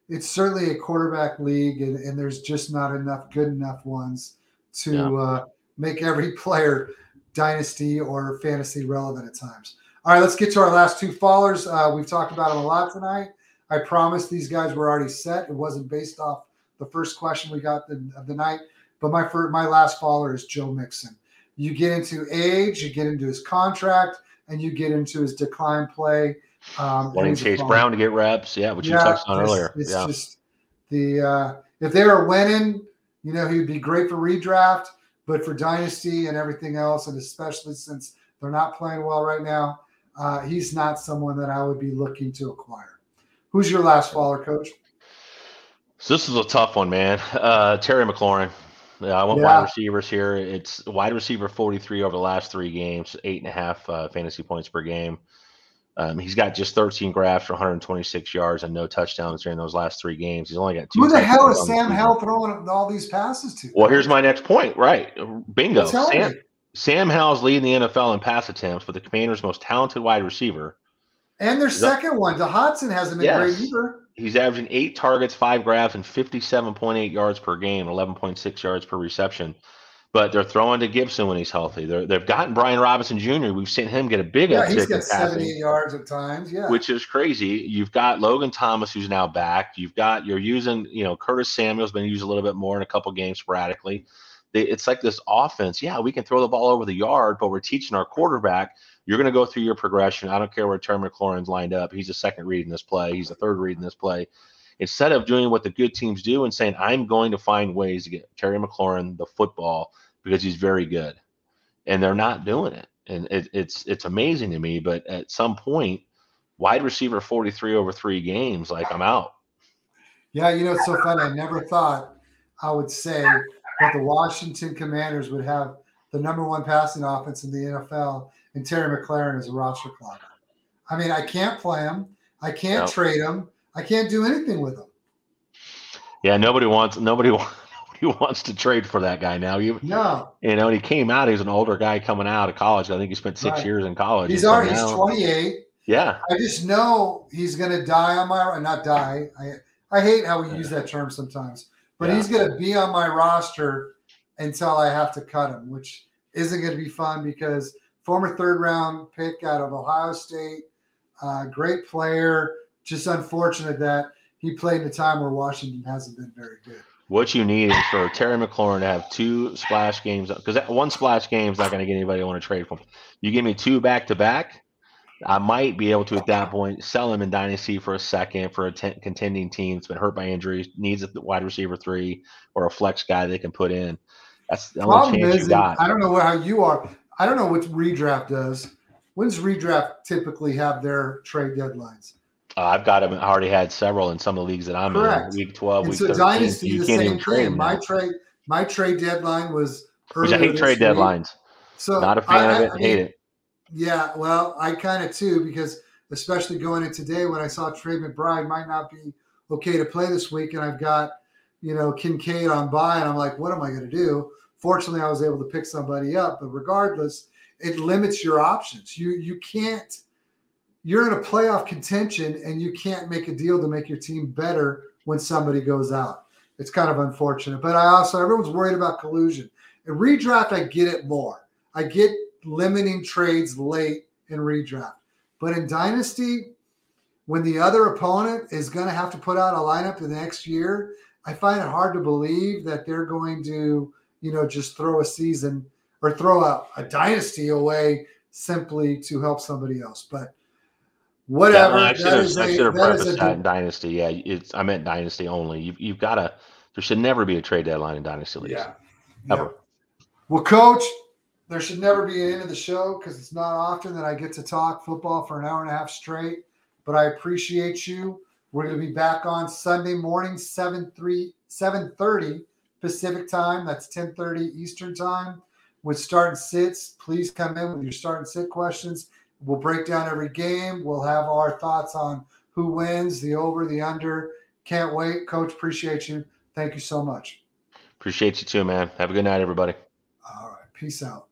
S1: it's certainly a quarterback league, and, and there's just not enough good enough ones to
S2: Yeah.
S1: uh, make every player dynasty or fantasy relevant at times. All right, let's get to our last two fallers. Uh, we've talked about them a lot tonight. I promise these guys were already set. It wasn't based off the first question we got the, of the night. But my first, my last faller is Joe Mixon. You get into age, you get into his contract, and you get into his decline play. Um,
S2: wanting Chase. Brown to get reps. Yeah, which you touched on
S1: it's-
S2: earlier.
S1: It's
S2: yeah,
S1: just the uh, if they were winning, you know, he'd be great for redraft, but for dynasty and everything else, and especially since they're not playing well right now, uh, he's not someone that I would be looking to acquire. Who's your last faller, coach?
S2: so this is a tough one, man. Uh, Terry McLaurin. Yeah, I want
S1: Yeah.
S2: wide receivers here. It's wide receiver 43 over the last three games, eight and a half uh, fantasy points per game. Um, he's got just 13 grabs for 126 yards and no touchdowns during those last three games. He's only got two.
S1: Who the hell is Sam. Howell throwing all these passes to?
S2: Well, here's my next point. Right, bingo. Sam. Sam Howell's leading the NFL in pass attempts, but the Commanders' most talented wide receiver.
S1: And their second one, the Dotson hasn't been great either.
S2: He's averaging eight targets, five grabs, and 57.8 yards per game, 11.6 yards per reception. But they're throwing to Gibson when he's healthy. They're, they've gotten Brian Robinson Jr. We've seen him get a big
S1: Yeah, he's
S2: uptick
S1: got
S2: in
S1: 78
S2: passing,
S1: yards at times. Yeah.
S2: which is crazy. You've got Logan Thomas, who's now back. You've got you're using, you know, Curtis Samuel's been used a little bit more in a couple games sporadically. They, it's like this offense. Yeah, we can throw the ball over the yard, but we're teaching our quarterback you're going to go through your progression. I don't care where Terry McLaurin's lined up. He's a second read in this play. He's a third read in this play. Instead of doing what the good teams do and saying, I'm going to find ways to get Terry McLaurin the football because he's very good. And they're not doing it. And it, it's it's amazing to me. But at some point, wide receiver 43 over three games, like I'm out.
S1: Yeah, you know, it's so funny. I never thought I would say that the Washington Commanders would have the number one passing offense in the NFL and Terry McLaurin is a roster clogger. I mean, I can't play him. I can't
S2: Nope.
S1: trade him. I can't do anything with him.
S2: Yeah, nobody wants nobody wants nobody wants to trade for that guy now. You
S1: No,
S2: you know, and he came out, he was an older guy coming out of college. I think he spent six
S1: Right.
S2: years in college.
S1: he's
S2: And
S1: already he's 28.
S2: Yeah.
S1: I just know he's going to die on my not die. I I hate how we use that term sometimes, but
S2: Yeah.
S1: he's going to be on my roster until I have to cut him, which isn't going to be fun because former third round pick out of Ohio State, uh, great player. Just unfortunate that he played in a time where Washington hasn't been very good.
S2: What you need is for Terry McLaurin to have two splash games because that one splash game is not going to get anybody to want to trade for him. You give me two back to back, I might be able to at that point sell him in dynasty for a second for a ten, contending team that's been hurt by injuries, needs a wide receiver three or a flex guy they can put in. That's the only
S1: Problem
S2: chance
S1: is,
S2: you got.
S1: I don't know how you are. I don't know what redraft does. When's redraft typically have their trade deadlines?
S2: Uh, I've got them. I already had several in some of the leagues that I'm
S1: Correct.
S2: in. Week twelve,
S1: And
S2: week
S1: so
S2: thirteen.
S1: dynasty
S2: you
S1: the
S2: can't
S1: same thing. My trade, my trade deadline was
S2: Which I hate trade
S1: week.
S2: deadlines.
S1: So
S2: Not a fan
S1: I-
S2: of it.
S1: I
S2: hate it.
S1: Yeah, well, I kind of too because especially going in today when I saw Trey McBride might not be okay to play this week, and I've got you know Kincaid on by, and I'm like, what am I going to do? Fortunately, I was able to pick somebody up, but regardless, it limits your options. You you can't. You're in a playoff contention, and you can't make a deal to make your team better when somebody goes out. It's kind of unfortunate, but I also everyone's worried about collusion. In redraft, I get it more. I get limiting trades late in redraft. But in Dynasty, when the other opponent is going to have to put out a lineup the next year, I find it hard to believe that they're going to, you know, just throw a season or throw a, a dynasty away simply to help somebody else. But whatever.
S2: Yeah, I should
S1: that
S2: have,
S1: is
S2: I
S1: a-
S2: should have prefaced
S1: a-
S2: that in Dynasty. Yeah, it's I meant Dynasty only. You've, you've got to. There should never be a trade deadline in Dynasty leagues.
S1: Yeah.
S2: Ever.
S1: Yeah. Well, coach, there should never be an end of the show because it's not often that I get to talk football for an hour and a half straight. But I appreciate you. We're going to be back on Sunday morning, 7 3 7 30 Pacific time. That's 10:30 Eastern time. with start and sits. Please come in with your start and sit questions. We'll break down every game. We'll have our thoughts on who wins, the over, the under. Can't wait. Coach, appreciate you. Thank you so much.
S2: Appreciate you too, man. Have a good night, everybody.
S1: All right. Peace out.